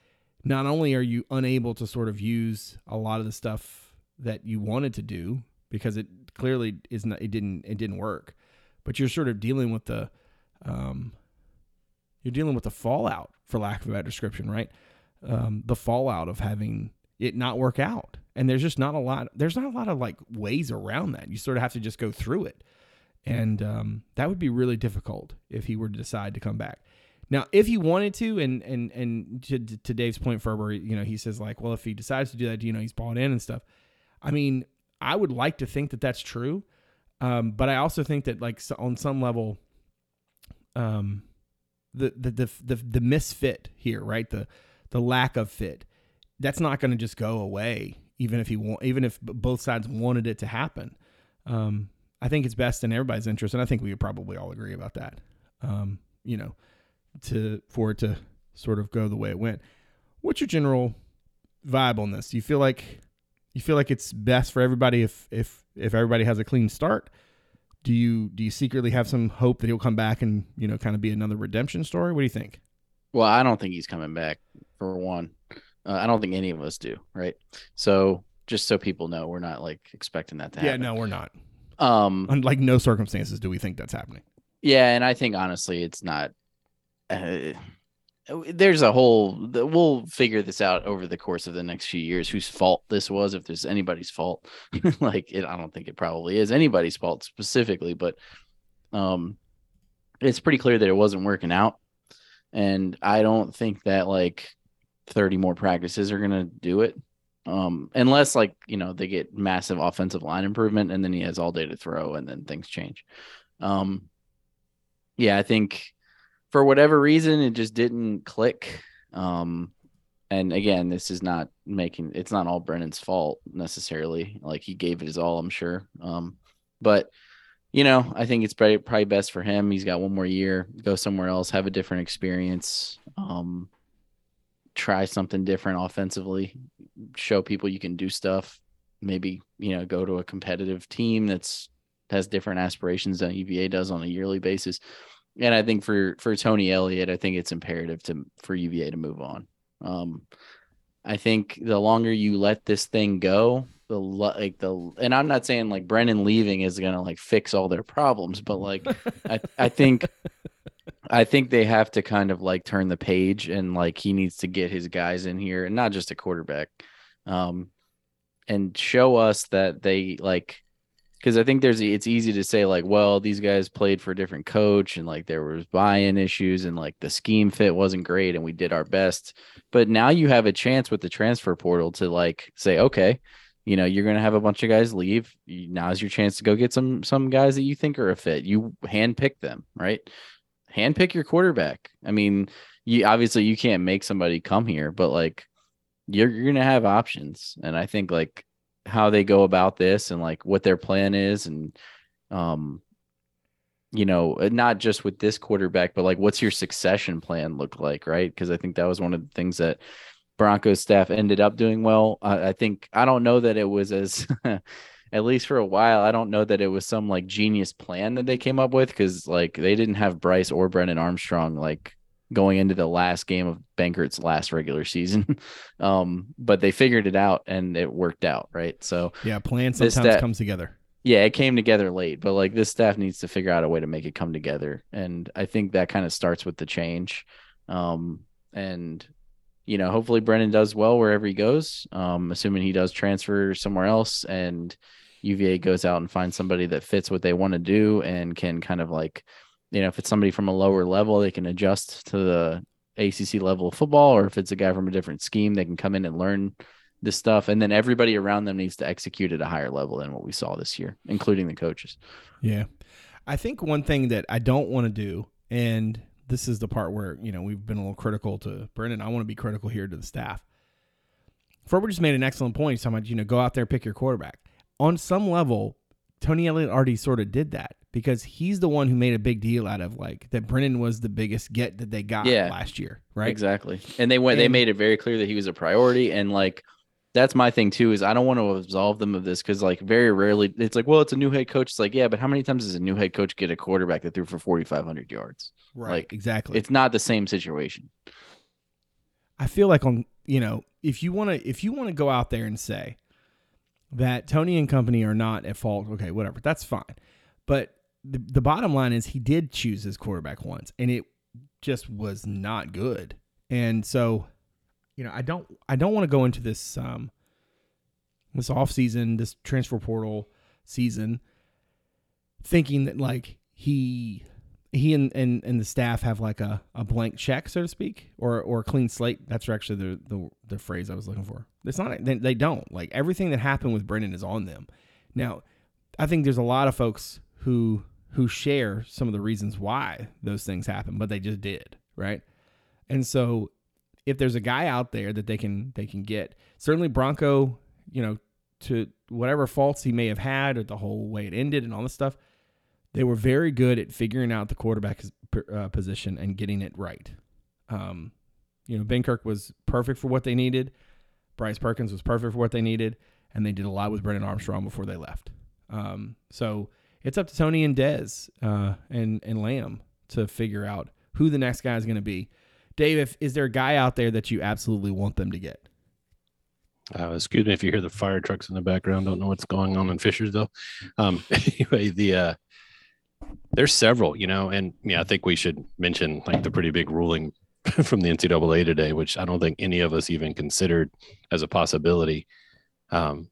not only are you unable to sort of use a lot of the stuff that you wanted to do because it clearly is not it didn't it didn't work but you're sort of dealing with the um you're dealing with the fallout for lack of a better description right? Um the fallout of having it not work out. And there's just not a lot there's not a lot of like ways around that. You sort of have to just go through it. And um that would be really difficult if he were to decide to come back. Now, if he wanted to, and and and to, to Dave's point, Ferber, you know, he says like, well, if he decides to do that, you know, he's bought in and stuff. I mean, I would like to think that that's true, um, but I also think that like so on some level, um, the the the the, the misfit here, right? The the lack of fit, that's not going to just go away, even if he want, even if both sides wanted it to happen. Um, I think it's best in everybody's interest, and I think we would probably all agree about that. Um, you know to for it to sort of go the way it went. What's your general vibe on this? Do you feel like you feel like it's best for everybody if if if everybody has a clean start? Do you do you secretly have some hope that he'll come back and you know kind of be another redemption story? What do you think? Well, I don't think he's coming back for one. Uh, I don't think any of us do, right? So just so people know, we're not like expecting that to happen. Yeah, no, we're not. Um, Under like no circumstances do we think that's happening. yeah, and I think honestly, it's not. Uh, there's a whole. We'll figure this out over the course of the next few years. Whose fault this was, if there's anybody's fault, like it, I don't think it probably is anybody's fault specifically, but um, it's pretty clear that it wasn't working out, and I don't think that like 30 more practices are gonna do it. Um, unless like you know they get massive offensive line improvement, and then he has all day to throw, and then things change. Um, yeah, I think for whatever reason it just didn't click. Um, and again, this is not making it's not all Brennan's fault necessarily. Like he gave it his all, I'm sure. Um, but you know, I think it's probably, best for him. He's got one more year, go somewhere else, have a different experience, um, try something different offensively, show people you can do stuff. Maybe you know, go to a competitive team that's has different aspirations than UVA does on a yearly basis. And I think for for Tony Elliott, I think it's imperative to for UVA to move on. Um, I think the longer you let this thing go, the like the and I'm not saying like Brennan leaving is gonna like fix all their problems, but like I I think I think they have to kind of like turn the page and like he needs to get his guys in here and not just a quarterback, um, and show us that they like because I think there's it's easy to say like, well, these guys played for a different coach and like there was buy-in issues and like the scheme fit wasn't great and we did our best. But now you have a chance with the transfer portal to like say, okay, you know, you're gonna have a bunch of guys leave. Now's your chance to go get some some guys that you think are a fit. You handpick them, right? Handpick your quarterback. I mean, you obviously you can't make somebody come here, but like you're you're gonna have options. And I think like how they go about this and like what their plan is and um you know, uh, not just with this quarterback, but like what's your succession plan look like, right? Because I think that was one of the things that Broncos staff ended up doing well. I I think I don't know that it was as at least for a while, I don't know that it was some like genius plan that they came up with because like they didn't have Bryce or Brennan Armstrong like going into the last game of Benkert's last regular season. um, but they figured it out and it worked out, right? So Yeah, plan sometimes comes together. yeah, it came together late, but like this staff needs to figure out a way to make it come together. And I think that kind of starts with the change. Um, and you know, hopefully Brennan does well wherever he goes. Um, assuming he does transfer somewhere else and UVA goes out and finds somebody that fits what they want to do and can kind of like, you know, if it's somebody from a lower level, they can adjust to the ACC level of football, or if it's a guy from a different scheme, they can come in and learn this stuff. And then everybody around them needs to execute at a higher level than what we saw this year, including the coaches. Yeah. I think one thing that I don't want to do, and this is the part where, you know, we've been a little critical to Brennan. I want to be critical here to the staff. Ferber just made an excellent point. He's talking about, you know, go out there, pick your quarterback. On some level, Tony Elliott already sort of did that because he's the one who made a big deal out of like that Brennan was the biggest get that they got Yeah. last year, right? Exactly. And they went, they made it very clear that he was a priority. And like, that's my thing too, is I don't want to absolve them of this because like very rarely it's like, well, it's a new head coach. It's like, yeah, but how many times does a new head coach get a quarterback that threw for 4,500 yards? Right. Like, exactly. It's not the same situation. I feel like on you know if you want to if you want to go out there and say that Tony and company are not at fault, okay, whatever, that's fine. But the the bottom line is he did choose his quarterback once, and it just was not good. And so, you know, I don't I don't want to go into this um this off season, this transfer portal season, thinking that like he he and, and, and the staff have like a, a blank check, so to speak, or or a clean slate. That's actually the, the the phrase I was looking for. It's not they, they don't like everything that happened with Brennan is on them. Now, I think there's a lot of folks who who share some of the reasons why those things happen, but they just did, right? And so, if there's a guy out there that they can they can get, certainly Bronco, you know, to whatever faults he may have had or the whole way it ended and all this stuff, they were very good at figuring out the quarterback uh, position and getting it right. Um, you know, Benkert was perfect for what they needed. Bryce Perkins was perfect for what they needed, and they did a lot with Brennan Armstrong before they left. Um, so it's up to Tony and Des uh, and and Lamb to figure out who the next guy is going to be. Dave, if, is there a guy out there that you absolutely want them to get? Uh, excuse me if you hear the fire trucks in the background. Don't know what's going on in Fishersville. Um, anyway, the uh, there's several, you know, and yeah, I think we should mention like the pretty big ruling from the NCAA today, which I don't think any of us even considered as a possibility, um,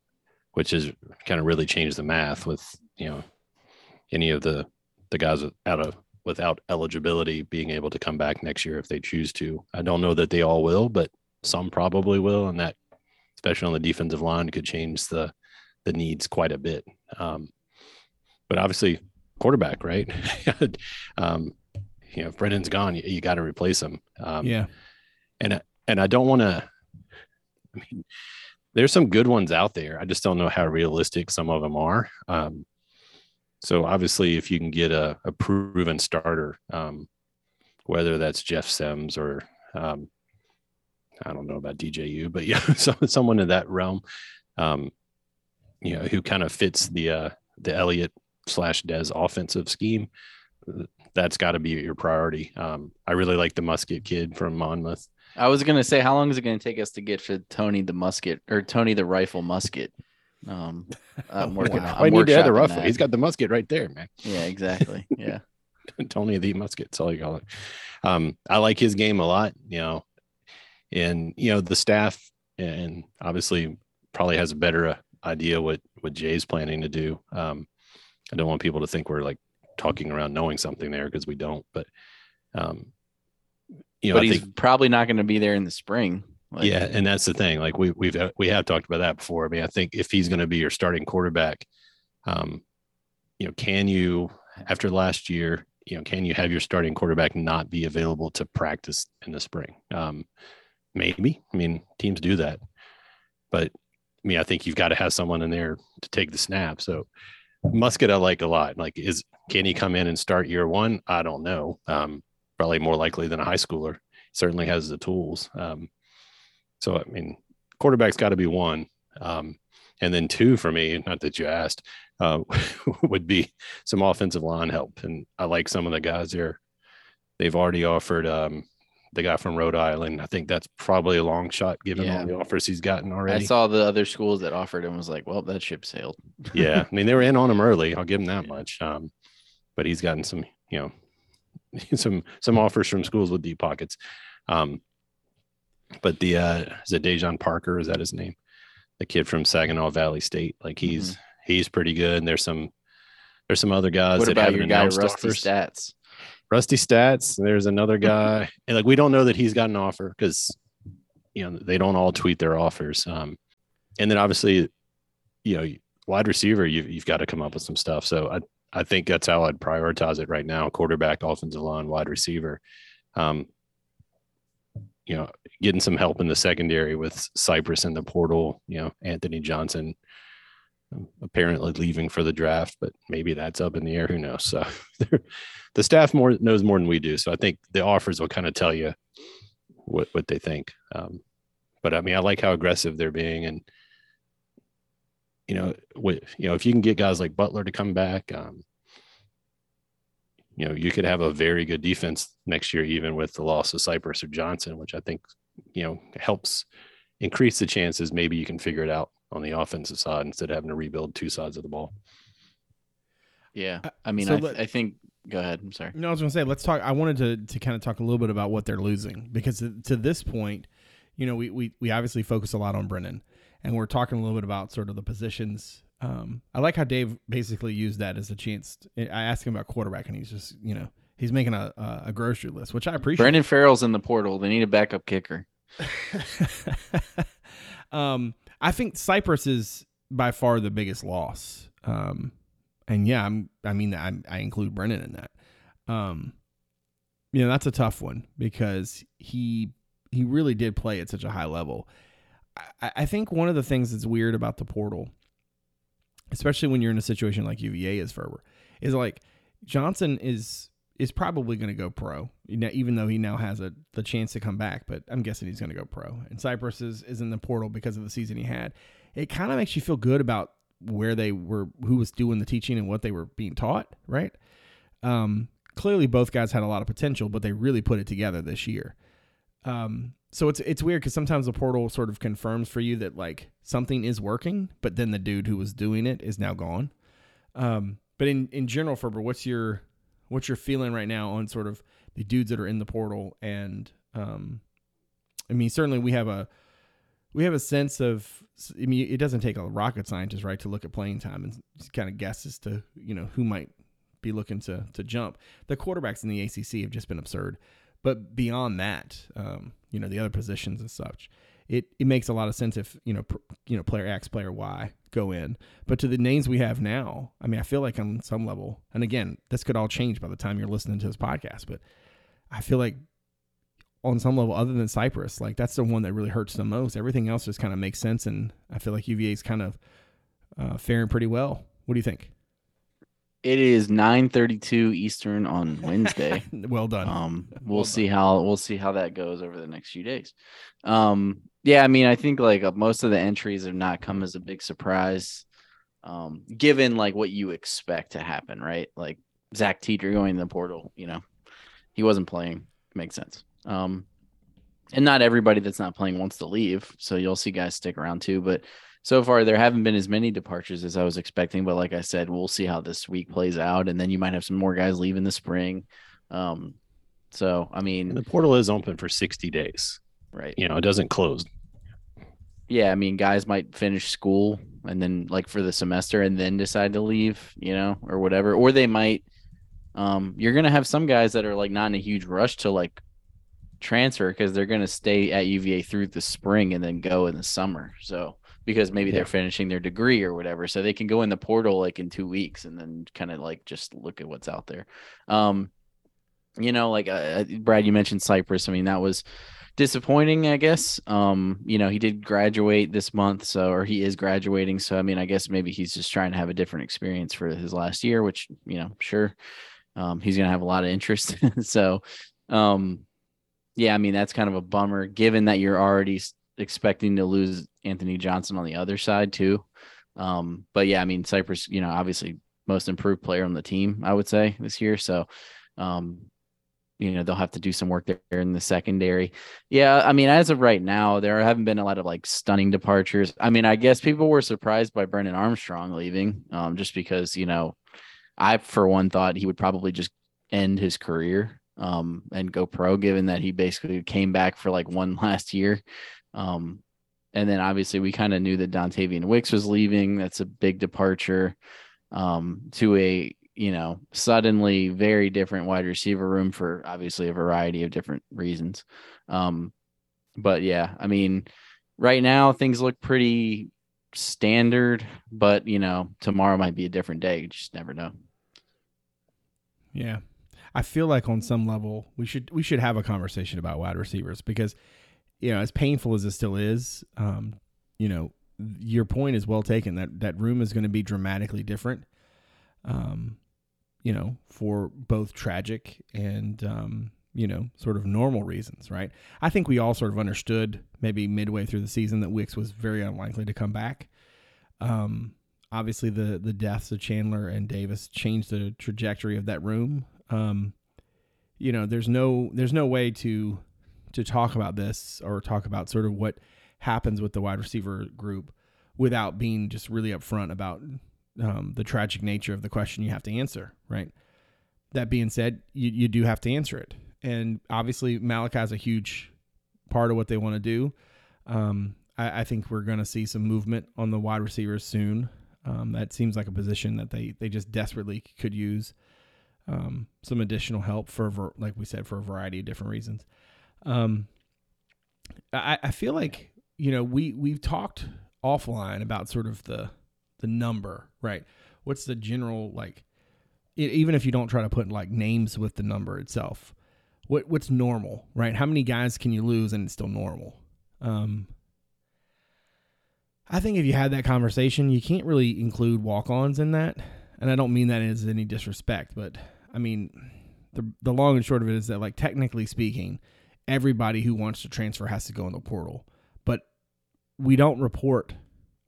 which has kind of really changed the math with you know any of the the guys out of without eligibility being able to come back next year if they choose to. I don't know that they all will, but some probably will, and that especially on the defensive line could change the the needs quite a bit. Um, but obviously, quarterback, right? um, you know, if Brennan's gone, you, you got to replace him. Um, yeah, and I- and I don't want to. I mean, there's some good ones out there. I just don't know how realistic some of them are. Um, so obviously, if you can get a, a proven starter, um, whether that's Jeff Sims or um, I don't know about DJU, but yeah, so, someone in that realm, um, you know, who kind of fits the uh, the Elliott slash Des offensive scheme. That's got to be your priority. Um, I really like the Muskett kid from Monmouth. I was gonna say, how long is it gonna take us to get for Tony the musket or Tony the rifle musket? Um, I'm working. Wow. I'm I need to add the rifle. He's got the musket right there, man. Yeah, exactly. Yeah. Tony the musket. That's all you call it. Um, I like his game a lot, you know, and you know the staff, and obviously probably has a better uh, idea what what Jay's planning to do. Um, I don't want people to think we're like talking around knowing something there because we don't. But um, you know, but I he's think probably not gonna be there in the spring. Like, yeah, and that's the thing. Like we we've uh, we have talked about that before. I mean, I think if he's going to be your starting quarterback, um, you know, can you after last year, you know, can you have your starting quarterback not be available to practice in the spring? Um, maybe. I mean, teams do that, but I mean, I think you've got to have someone in there to take the snap. So, Muskett I like a lot. Like, is can he come in and start year one? I don't know. Um, probably more likely than a high schooler. Certainly has the tools. Um, so I mean, quarterback's got to be one. Um, and then two for me, not that you asked, uh, would be some offensive line help. And I like some of the guys there. They've already offered um, the guy from Rhode Island. I think that's probably a long shot given Yeah. all the offers he's gotten already. I saw the other schools that offered him was like, well, that ship sailed. yeah, I mean they were in on him early. I'll give him that much. Um, but he's gotten some, you know, some some offers from schools with deep pockets. Um, but the uh, is it Dejan Parker? Is that his name? The kid from Saginaw Valley State. Like he's he's pretty good. And there's some there's some other guys what that about your guy Rusty offers. Staats? Rusty Staats. There's another guy, and like we don't know that he's got an offer because you know they don't all tweet their offers. Um, and then obviously, you know, wide receiver, you've you've got to come up with some stuff. So I I think that's how I'd prioritize it right now: quarterback, offensive line, wide receiver. Um, you know, getting some help in the secondary with Cypress in the portal. You know, Anthony Johnson um, apparently leaving for the draft, but maybe that's up in the air. Who knows? So the staff more knows more than we do. So I think the offers will kind of tell you what what they think. Um, but I mean, I like how aggressive they're being, and you know, what you know, if you can get guys like Butler to come back, um, you know, you could have a very good defense next year, even with the loss of Cypress or Johnson, which I think you know helps increase the chances. Maybe you can figure it out on the offensive side instead of having to rebuild two sides of the ball. Yeah, Uh, I mean, so I, let- I think. Go ahead. I'm sorry. No, I was going to say, let's talk. I wanted to, to kind of talk a little bit about what they're losing because to, to this point, you know, we, we, we obviously focus a lot on Brennan and we're talking a little bit about sort of the positions. Um, I like how Dave basically used that as a chance. I asked him about quarterback and he's just, you know, he's making a, a, grocery list, which I appreciate. Brandon Farrell's in the portal. They need a backup kicker. um, I think Cypress is by far the biggest loss. Um, and yeah, I'm, I mean, I, I include Brennan in that. Um, you know, that's a tough one because he, he really did play at such a high level. I, I think one of the things that's weird about the portal, especially when you're in a situation like UVA is Ferber, is like Johnson is is probably going to go pro, even though he now has a the chance to come back. But I'm guessing he's going to go pro. And Cypress is, is in the portal because of the season he had. It kind of makes you feel good about where they were, who was doing the teaching and what they were being taught, right? Um, clearly, both guys had a lot of potential, but they really put it together this year. Um, so it's it's weird because sometimes the portal sort of confirms for you that like something is working, but then the dude who was doing it is now gone. Um, but in in general, Ferber, what's your what's your feeling right now on sort of the dudes that are in the portal? And um, I mean, certainly we have a we have a sense of. I mean, it doesn't take a rocket scientist, right, to look at playing time and kind of guess as to you know who might be looking to to jump. The quarterbacks in the ACC have just been absurd. But beyond that, um, you know, the other positions and such, it, it makes a lot of sense if you know pr- you know player X, player Y go in. But to the names we have now, I mean, I feel like on some level, and again, this could all change by the time you're listening to this podcast, but I feel like on some level, other than Cypress, like that's the one that really hurts the most. Everything else just kind of makes sense, and I feel like UVA is kind of uh, faring pretty well. What do you think? It is 9:32 Eastern on Wednesday. well done. um we'll Well see how we'll see how that goes over the next few days. Um yeah i mean i think like uh, most of the entries have not come as a big surprise um given like what you expect to happen right? Like zach Teter going in the portal you know he wasn't playing. Makes sense. Um and not everybody that's not playing wants to leave so you'll see guys stick around too but so far there haven't been as many departures as i was expecting but like i said we'll see how this week plays out and then you might have some more guys leave in the spring um so I And mean, the portal is open for 60 days. right. You know, it doesn't close. Yeah, I mean, guys might finish school and then like for the semester and then decide to leave, you know, or whatever. Or they might um you're gonna have some guys that are like not in a huge rush to like transfer because they're gonna stay at UVA through the spring and then go in the summer. So because maybe Yeah. they're finishing their degree or whatever. So they can go in the portal like in two weeks and then kind of like just look at what's out there. Um you know, like uh, Brad, you mentioned Cypress. I mean, that was disappointing, I guess. Um, you know, he did graduate this month, so or he is graduating. So I mean, I guess maybe he's just trying to have a different experience for his last year, which, you know, sure. Um, he's gonna have a lot of interest. so um yeah, I mean that's kind of a bummer given that you're already expecting to lose Anthony Johnson on the other side too. Um, but yeah, I mean Cypress, you know, obviously most improved player on the team, I would say this year. So um, you know, they'll have to do some work there in the secondary. Yeah, I mean, as of right now, there haven't been a lot of like stunning departures. I mean, I guess people were surprised by Brennan Armstrong leaving, um, just because, you know, I for one thought he would probably just end his career um and go pro, given that he basically came back for like one last year. Um, and then obviously we kind of knew that Dontavian Wicks was leaving. That's a big departure um, to a you know suddenly very different wide receiver room for obviously a variety of different reasons. Um, but yeah, I mean, right now things look pretty standard, but you know tomorrow might be a different day. You just never know. Yeah. I feel like on some level we should we should have a conversation about wide receivers because you know as painful as it still is, um, you know your point is well taken that that room is going to be dramatically different, um, you know for both tragic and um, you know sort of normal reasons, right? I think we all sort of understood maybe midway through the season that Wicks was very unlikely to come back. Um, obviously the the deaths of Chandler and Davis changed the trajectory of that room. Um, you know, there's no there's no way to to talk about this or talk about sort of what happens with the wide receiver group without being just really upfront about um, the tragic nature of the question you have to answer, right? That being said, you, you do have to answer it. And obviously, Malachi is a huge part of what they want to do. Um, I, I think we're going to see some movement on the wide receivers soon. Um, that seems like a position that they, they just desperately could use um, some additional help for, like we said, for a variety of different reasons. Um, I, I feel like you know we we've talked offline about sort of the the number, right? What's the general like? e- Even if you don't try to put like names with the number itself, what what's normal, right? How many guys can you lose and it's still normal? Um, I think if you had that conversation, you can't really include walk-ons in that, and I don't mean that as any disrespect, but I mean the the long and short of it is that like technically speaking, everybody who wants to transfer has to go in the portal, but we don't report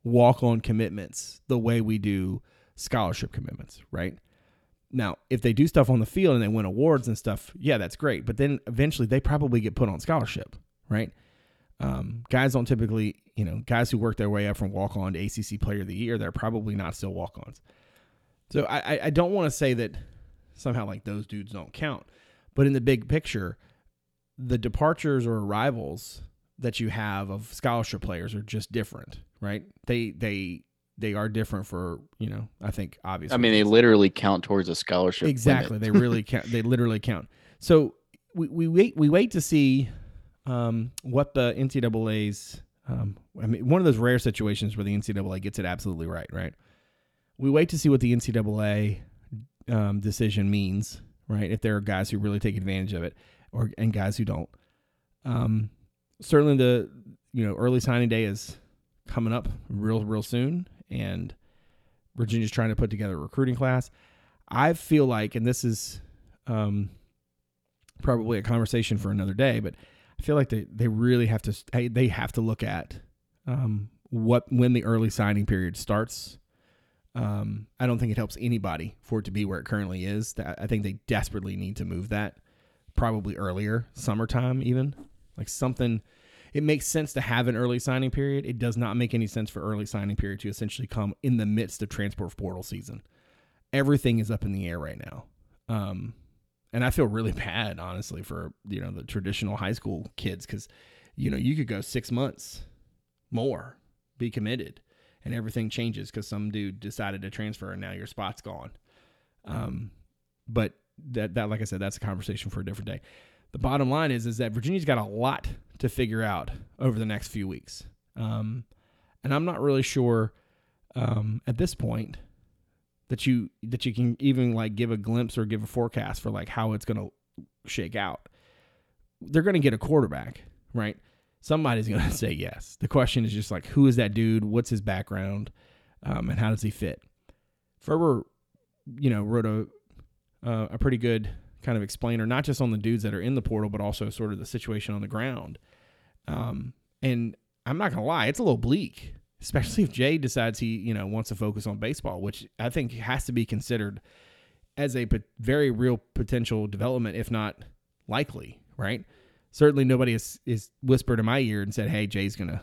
walk-on commitments the way we do scholarship commitments, right? Now, if they do stuff on the field and they win awards and stuff, yeah, that's great. But then eventually they probably get put on scholarship, right? Um, guys don't typically, you know, guys who work their way up from walk on to ACC Player of the Year, they're probably not still walk ons. So I, I don't want to say that somehow like those dudes don't count, but in the big picture, the departures or arrivals that you have of scholarship players are just different, right? They they they are different for you know I think obviously I mean, they literally count towards a scholarship. exactly. They really count they literally count. So we, we wait we wait to see um, what the ncaa's um, i mean one of those rare situations where the ncaa gets it absolutely right right? We wait to see what the ncaa um, decision means right? If there are guys who really take advantage of it or and guys who don't um, certainly the you know early signing day is coming up real real soon and Virginia's trying to put together a recruiting class. I feel like, and this is um, probably a conversation for another day, but I feel like they, they really have to they- have to look at um, what when the early signing period starts. Um, I don't think it helps anybody for it to be where it currently is. I think they desperately need to move that probably earlier, summertime even, like something. It makes sense to have an early signing period. It does not make any sense for early signing period to essentially come in the midst of transfer portal season. Everything is up in the air right now. Um, and I feel really bad, honestly, for you know the traditional high school kids because you know you could go six months more, be committed, and everything changes because some dude decided to transfer and now your spot's gone. Um, but that that like I said, that's a conversation for a different day. The bottom line is is that Virginia's got a lot to figure out over the next few weeks, um, and I'm not really sure um, at this point that you that you can even like give a glimpse or give a forecast for like how it's going to shake out. They're going to get a quarterback, right? Somebody's going to say yes. The question is just like, who is that dude? What's his background? Um, and how does he fit? Ferber, you know, wrote a uh, a pretty good kind of explainer, not just on the dudes that are in the portal, but also sort of the situation on the ground. Um, and I'm not gonna lie, it's a little bleak, especially if Jay decides he, you know, wants to focus on baseball, which I think has to be considered as a very real potential development, if not likely, right? Certainly, nobody has is whispered in my ear and said, "Hey, Jay's gonna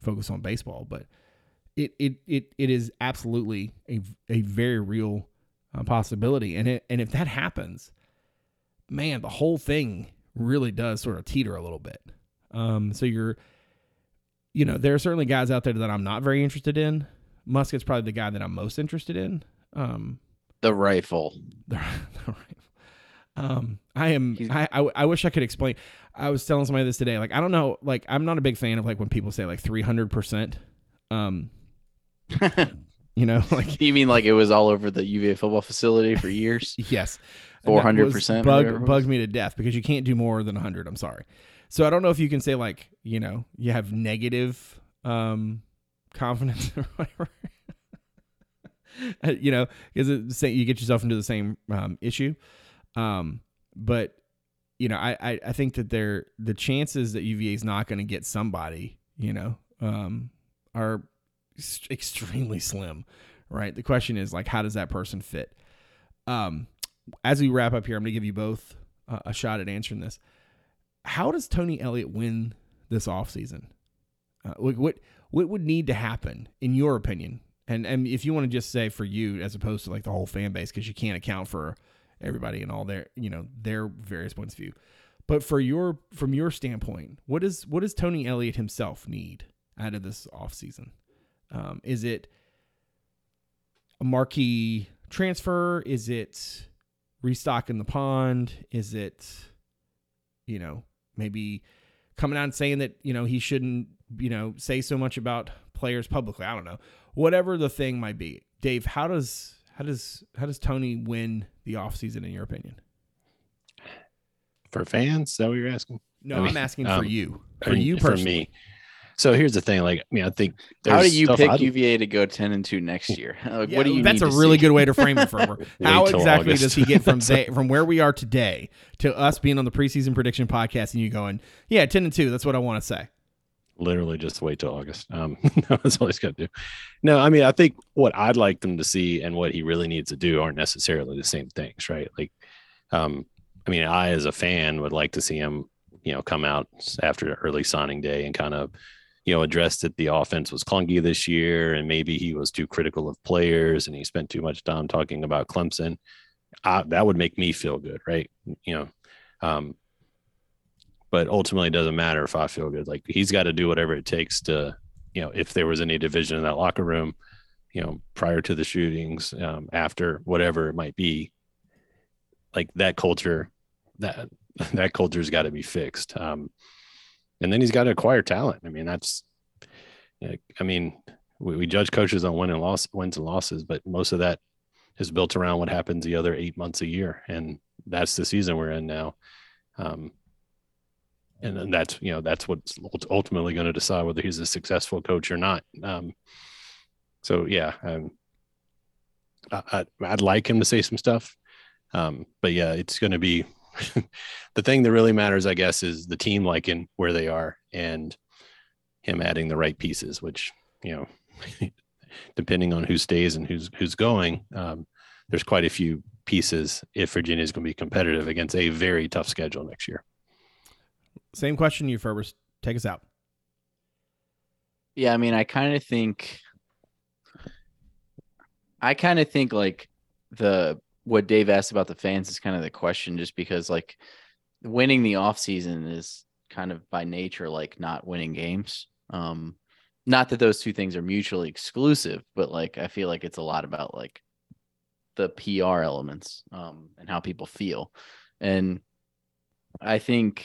focus on baseball," but it it it, it is absolutely a a very real uh, possibility, and it and if that happens, man, the whole thing really does sort of teeter a little bit. Um, so you're, you know, there are certainly guys out there that I'm not very interested in. Muskett's probably the guy that I'm most interested in. Um, The rifle. the, the right. Um, I am. I, I I wish I could explain. I was telling somebody this today. Like I don't know. Like I'm not a big fan of like when people say like 300 percent. Um, you know, like you mean like it was all over the UVA football facility for years? yes, 400% was- Bug bugged me to death because you can't do more than 100. I'm sorry. So I don't know if you can say like you know you have negative um confidence or whatever. You know, because you get yourself into the same um, issue. Um, but you know, I, I I think that there the chances that UVA is not going to get somebody, you know, um, are extremely slim, right? The question is like, how does that person fit? Um, as we wrap up here, I'm going to give you both uh, a shot at answering this. How does Tony Elliott win this offseason? Uh, what, what what would need to happen in your opinion? And and if you want to just say for you as opposed to like the whole fan base because you can't account for everybody and all their you know their various points of view. But for your from your standpoint, what is what does Tony Elliott himself need out of this offseason? Um, is it a marquee transfer? Is it restocking the pond? Is it, you know, maybe coming out and saying that, you know, he shouldn't, you know, say so much about players publicly? I don't know. Whatever the thing might be. Dave, how does how does how does Tony win the offseason in your opinion? For fans, is that what you're asking? No, I mean, I'm asking for um, you. For I mean, you for me. So here's the thing. Like, I mean, I think. How do you pick I'd- UVA to go 10 and 2 next year? Like, Yeah, what do you that's need a to really see? good way to frame it, Ferber. How exactly August. does he get from day, from where we are today to us being on the preseason prediction podcast and you going, yeah, ten and two. That's what I want to say. literally just wait till August. Um, that's all he's got to do. No, I mean, I think what I'd like them to see and what he really needs to do aren't necessarily the same things, right? Like, um, I mean, I as a fan would like to see him, you know, come out after early signing day and kind of, you know, addressed that the offense was clunky this year and maybe he was too critical of players and he spent too much time talking about Clemson. I, that would make me feel good, right? You know, um, but ultimately it doesn't matter if I feel good. Like he's got to do whatever it takes to, you know, if there was any division in that locker room, you know, prior to the shootings, um, after whatever it might be, like that culture, that that culture's got to be fixed. Um, and then he's got to acquire talent. I mean, that's, I mean, we, we judge coaches on win and loss, wins and losses, but most of that is built around what happens the other eight months a year, and that's the season we're in now. Um, and then that's you know that's what's ultimately going to decide whether he's a successful coach or not. Um, so yeah, um, I, I'd like him to say some stuff, um, but yeah, it's going to be the thing that really matters, I guess, is the team liking where they are and him adding the right pieces, which you know, depending on who stays and who's who's going, um, there's quite a few pieces if Virginia is going to be competitive against a very tough schedule next year. Same question, you Ferber. Take us out. Yeah, I mean, I kind of think I kind of think like the what Dave asked about the fans is kind of the question just because like winning the offseason is kind of by nature like not winning games. Um not that those two things are mutually exclusive, but like I feel like it's a lot about like the PR elements um and how people feel. And I think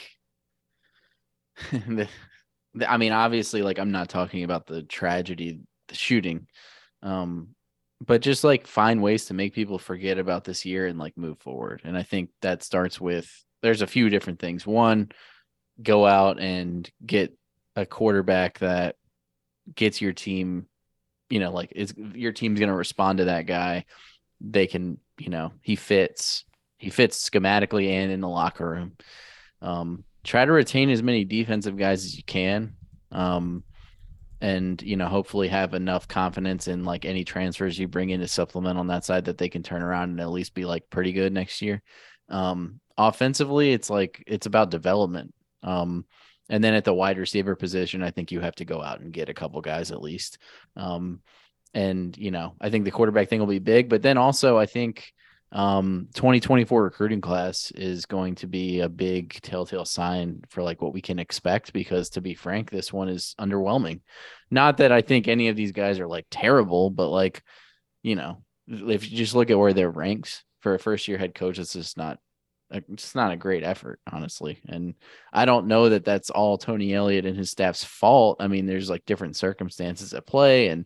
the- I mean, obviously, like I'm not talking about the tragedy, the shooting, um, but just like find ways to make people forget about this year and like move forward. And I think that starts with there's a few different things. One, go out and get a quarterback that gets your team, you know, like is your team's going to respond to that guy. They can, you know, he fits. He fits schematically and in the locker room. Um, try to retain as many defensive guys as you can. Um, and you know, hopefully have enough confidence in like any transfers you bring in to supplement on that side that they can turn around and at least be like pretty good next year. Um, offensively, it's like it's about development. Um, and then at the wide receiver position, I think you have to go out and get a couple guys at least. Um, and you know, I think the quarterback thing will be big, but then also I think um 2024 recruiting class is going to be a big telltale sign for like what we can expect because to be frank this one is underwhelming. Not that i think any of these guys are like terrible but like you know if you just look at where they're ranked for a first year head coach it's just not it's not a great effort honestly. And i don't know that that's all tony elliott and his staff's fault. I mean there's like different circumstances at play and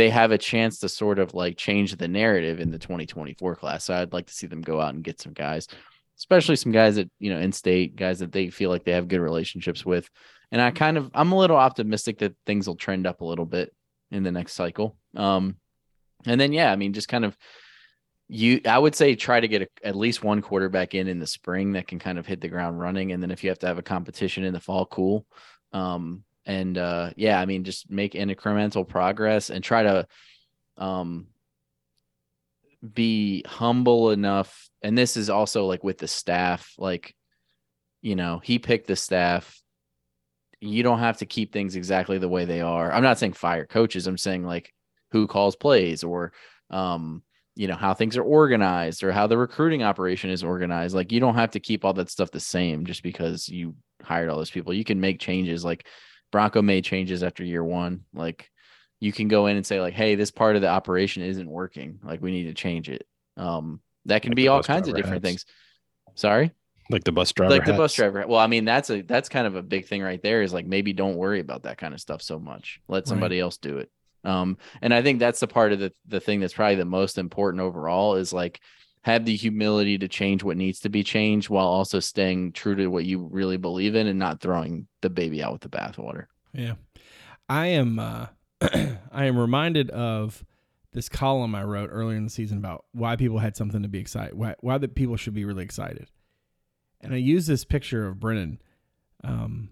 they have a chance to sort of like change the narrative in the 2024 class. So I'd like to see them go out and get some guys, especially some guys that, you know, in state, guys that they feel like they have good relationships with. And I kind of, I'm a little optimistic that things will trend up a little bit in the next cycle. Um, and then, yeah, I mean, just kind of, you, I would say try to get a, at least one quarterback in in the spring that can kind of hit the ground running. And then if you have to have a competition in the fall, cool. Um, and uh yeah i mean just make incremental progress and try to um be humble enough and this is also like with the staff like you know he picked the staff. You don't have to keep things exactly the way they are. I'm not saying fire coaches i'm saying like who calls plays or um you know how things are organized or how the recruiting operation is organized. Like you don't have to keep all that stuff the same just because you hired all those people. You can make changes like Bronco made changes after year one. Like you can go in and say like, Hey, this part of the operation isn't working. Like we need to change it. Um, that can Like be all kinds of different hats. things. Sorry, like the bus driver. like the bus driver. Well, I mean, that's a, that's kind of a big thing right there is like, maybe don't worry about that kind of stuff so much. Let somebody else do it. Um, and I think that's the part of the, the thing that's probably the most important overall is like, have the humility to change what needs to be changed while also staying true to what you really believe in and not throwing the baby out with the bathwater. Yeah. I am uh I am reminded of this column I wrote earlier in the season about why people had something to be excited why why that people should be really excited. And I used this picture of Brennan um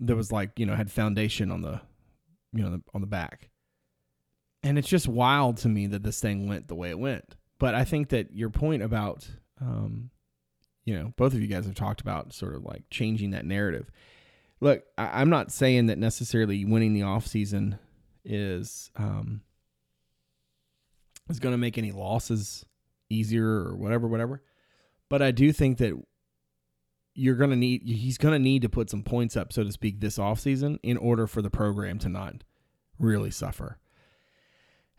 that was like, you know, had foundation on the you know, the, on the back. And it's just wild to me that this thing went the way it went. But I think that your point about um you know, both of you guys have talked about sort of like changing that narrative look, I, I'm not saying that necessarily winning the offseason is um, is going to make any losses easier or whatever, whatever. But I do think that you're going to need he's going to need to put some points up, so to speak, this offseason in order for the program to not really suffer.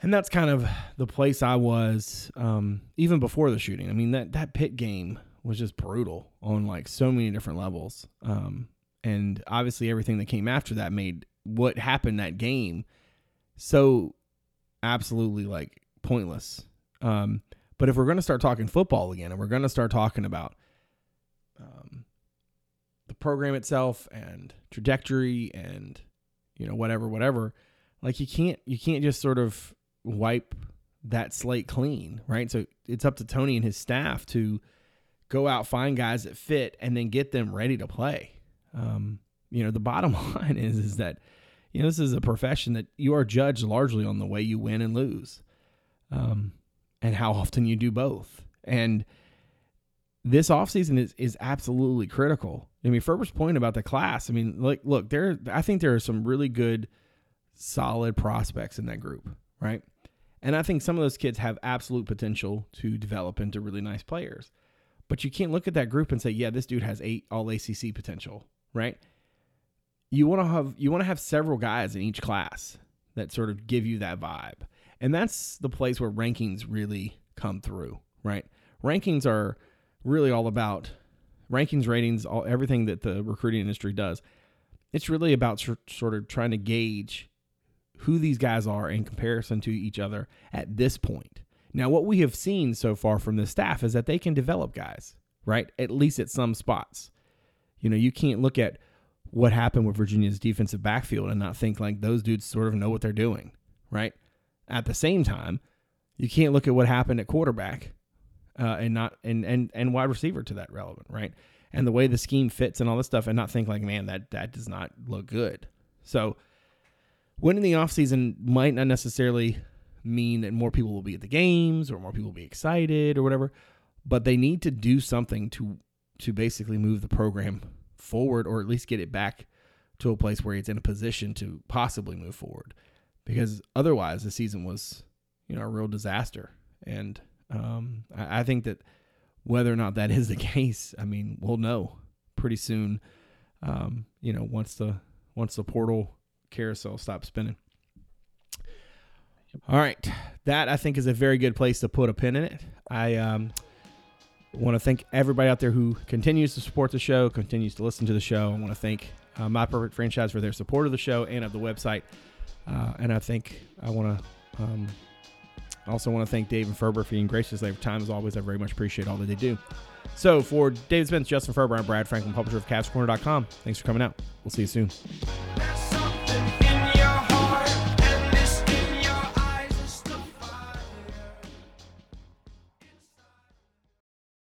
And that's kind of the place I was um, even before the shooting. I mean that that Pitt game was just brutal on like so many different levels. Um, and obviously everything that came after that made what happened that game so absolutely like pointless. Um, but if we're going to start talking football again, and we're going to start talking about um, the program itself and trajectory and you know whatever, whatever, like you can't you can't just sort of wipe that slate clean, right? So it's up to Tony and his staff to go out find guys that fit and then get them ready to play. Um, you know, the bottom line is is that you know this is a profession that you are judged largely on the way you win and lose, um, and how often you do both. And this offseason is is absolutely critical. I mean, Ferber's point about the class. I mean, like, look, there. I think there are some really good, solid prospects in that group, right? And I think some of those kids have absolute potential to develop into really nice players. But you can't look at that group and say, yeah, this dude has eight all ACC potential, right? You want to have you want to have several guys in each class that sort of give you that vibe. And that's the place where rankings really come through, right? Rankings are really all about rankings, ratings, all everything that the recruiting industry does. It's really about sort of trying to gauge who these guys are in comparison to each other at this point. Now, what we have seen so far from the staff is that they can develop guys, right? At least at some spots. You know, you can't look at what happened with Virginia's defensive backfield and not think like those dudes sort of know what they're doing, right? At the same time, you can't look at what happened at quarterback uh, and not and and and wide receiver to that relevant, right? And the way the scheme fits and all this stuff, and not think like, man, that that does not look good. So winning the offseason might not necessarily mean that more people will be at the games or more people will be excited or whatever, but they need to do something to to basically move the program forward or at least get it back to a place where it's in a position to possibly move forward. Because otherwise the season was, you know, a real disaster. And um, I, I think that whether or not that is the case, I mean, we'll know pretty soon. Um, you know, once the once the portal carousel stops spinning. All right, that I think is a very good place to put a pin in it. I um, want to thank everybody out there who continues to support the show, continues to listen to the show. I want to thank uh, My Perfect Franchise for their support of the show and of the website. Uh, and I think I want to um, also want to thank Dave and Ferber for being gracious their time as always. I very much appreciate all that they do. So for David Spence, Justin Ferber, I'm Brad Franklin, publisher of CavsCorner.com. Thanks for coming out. We'll see you soon.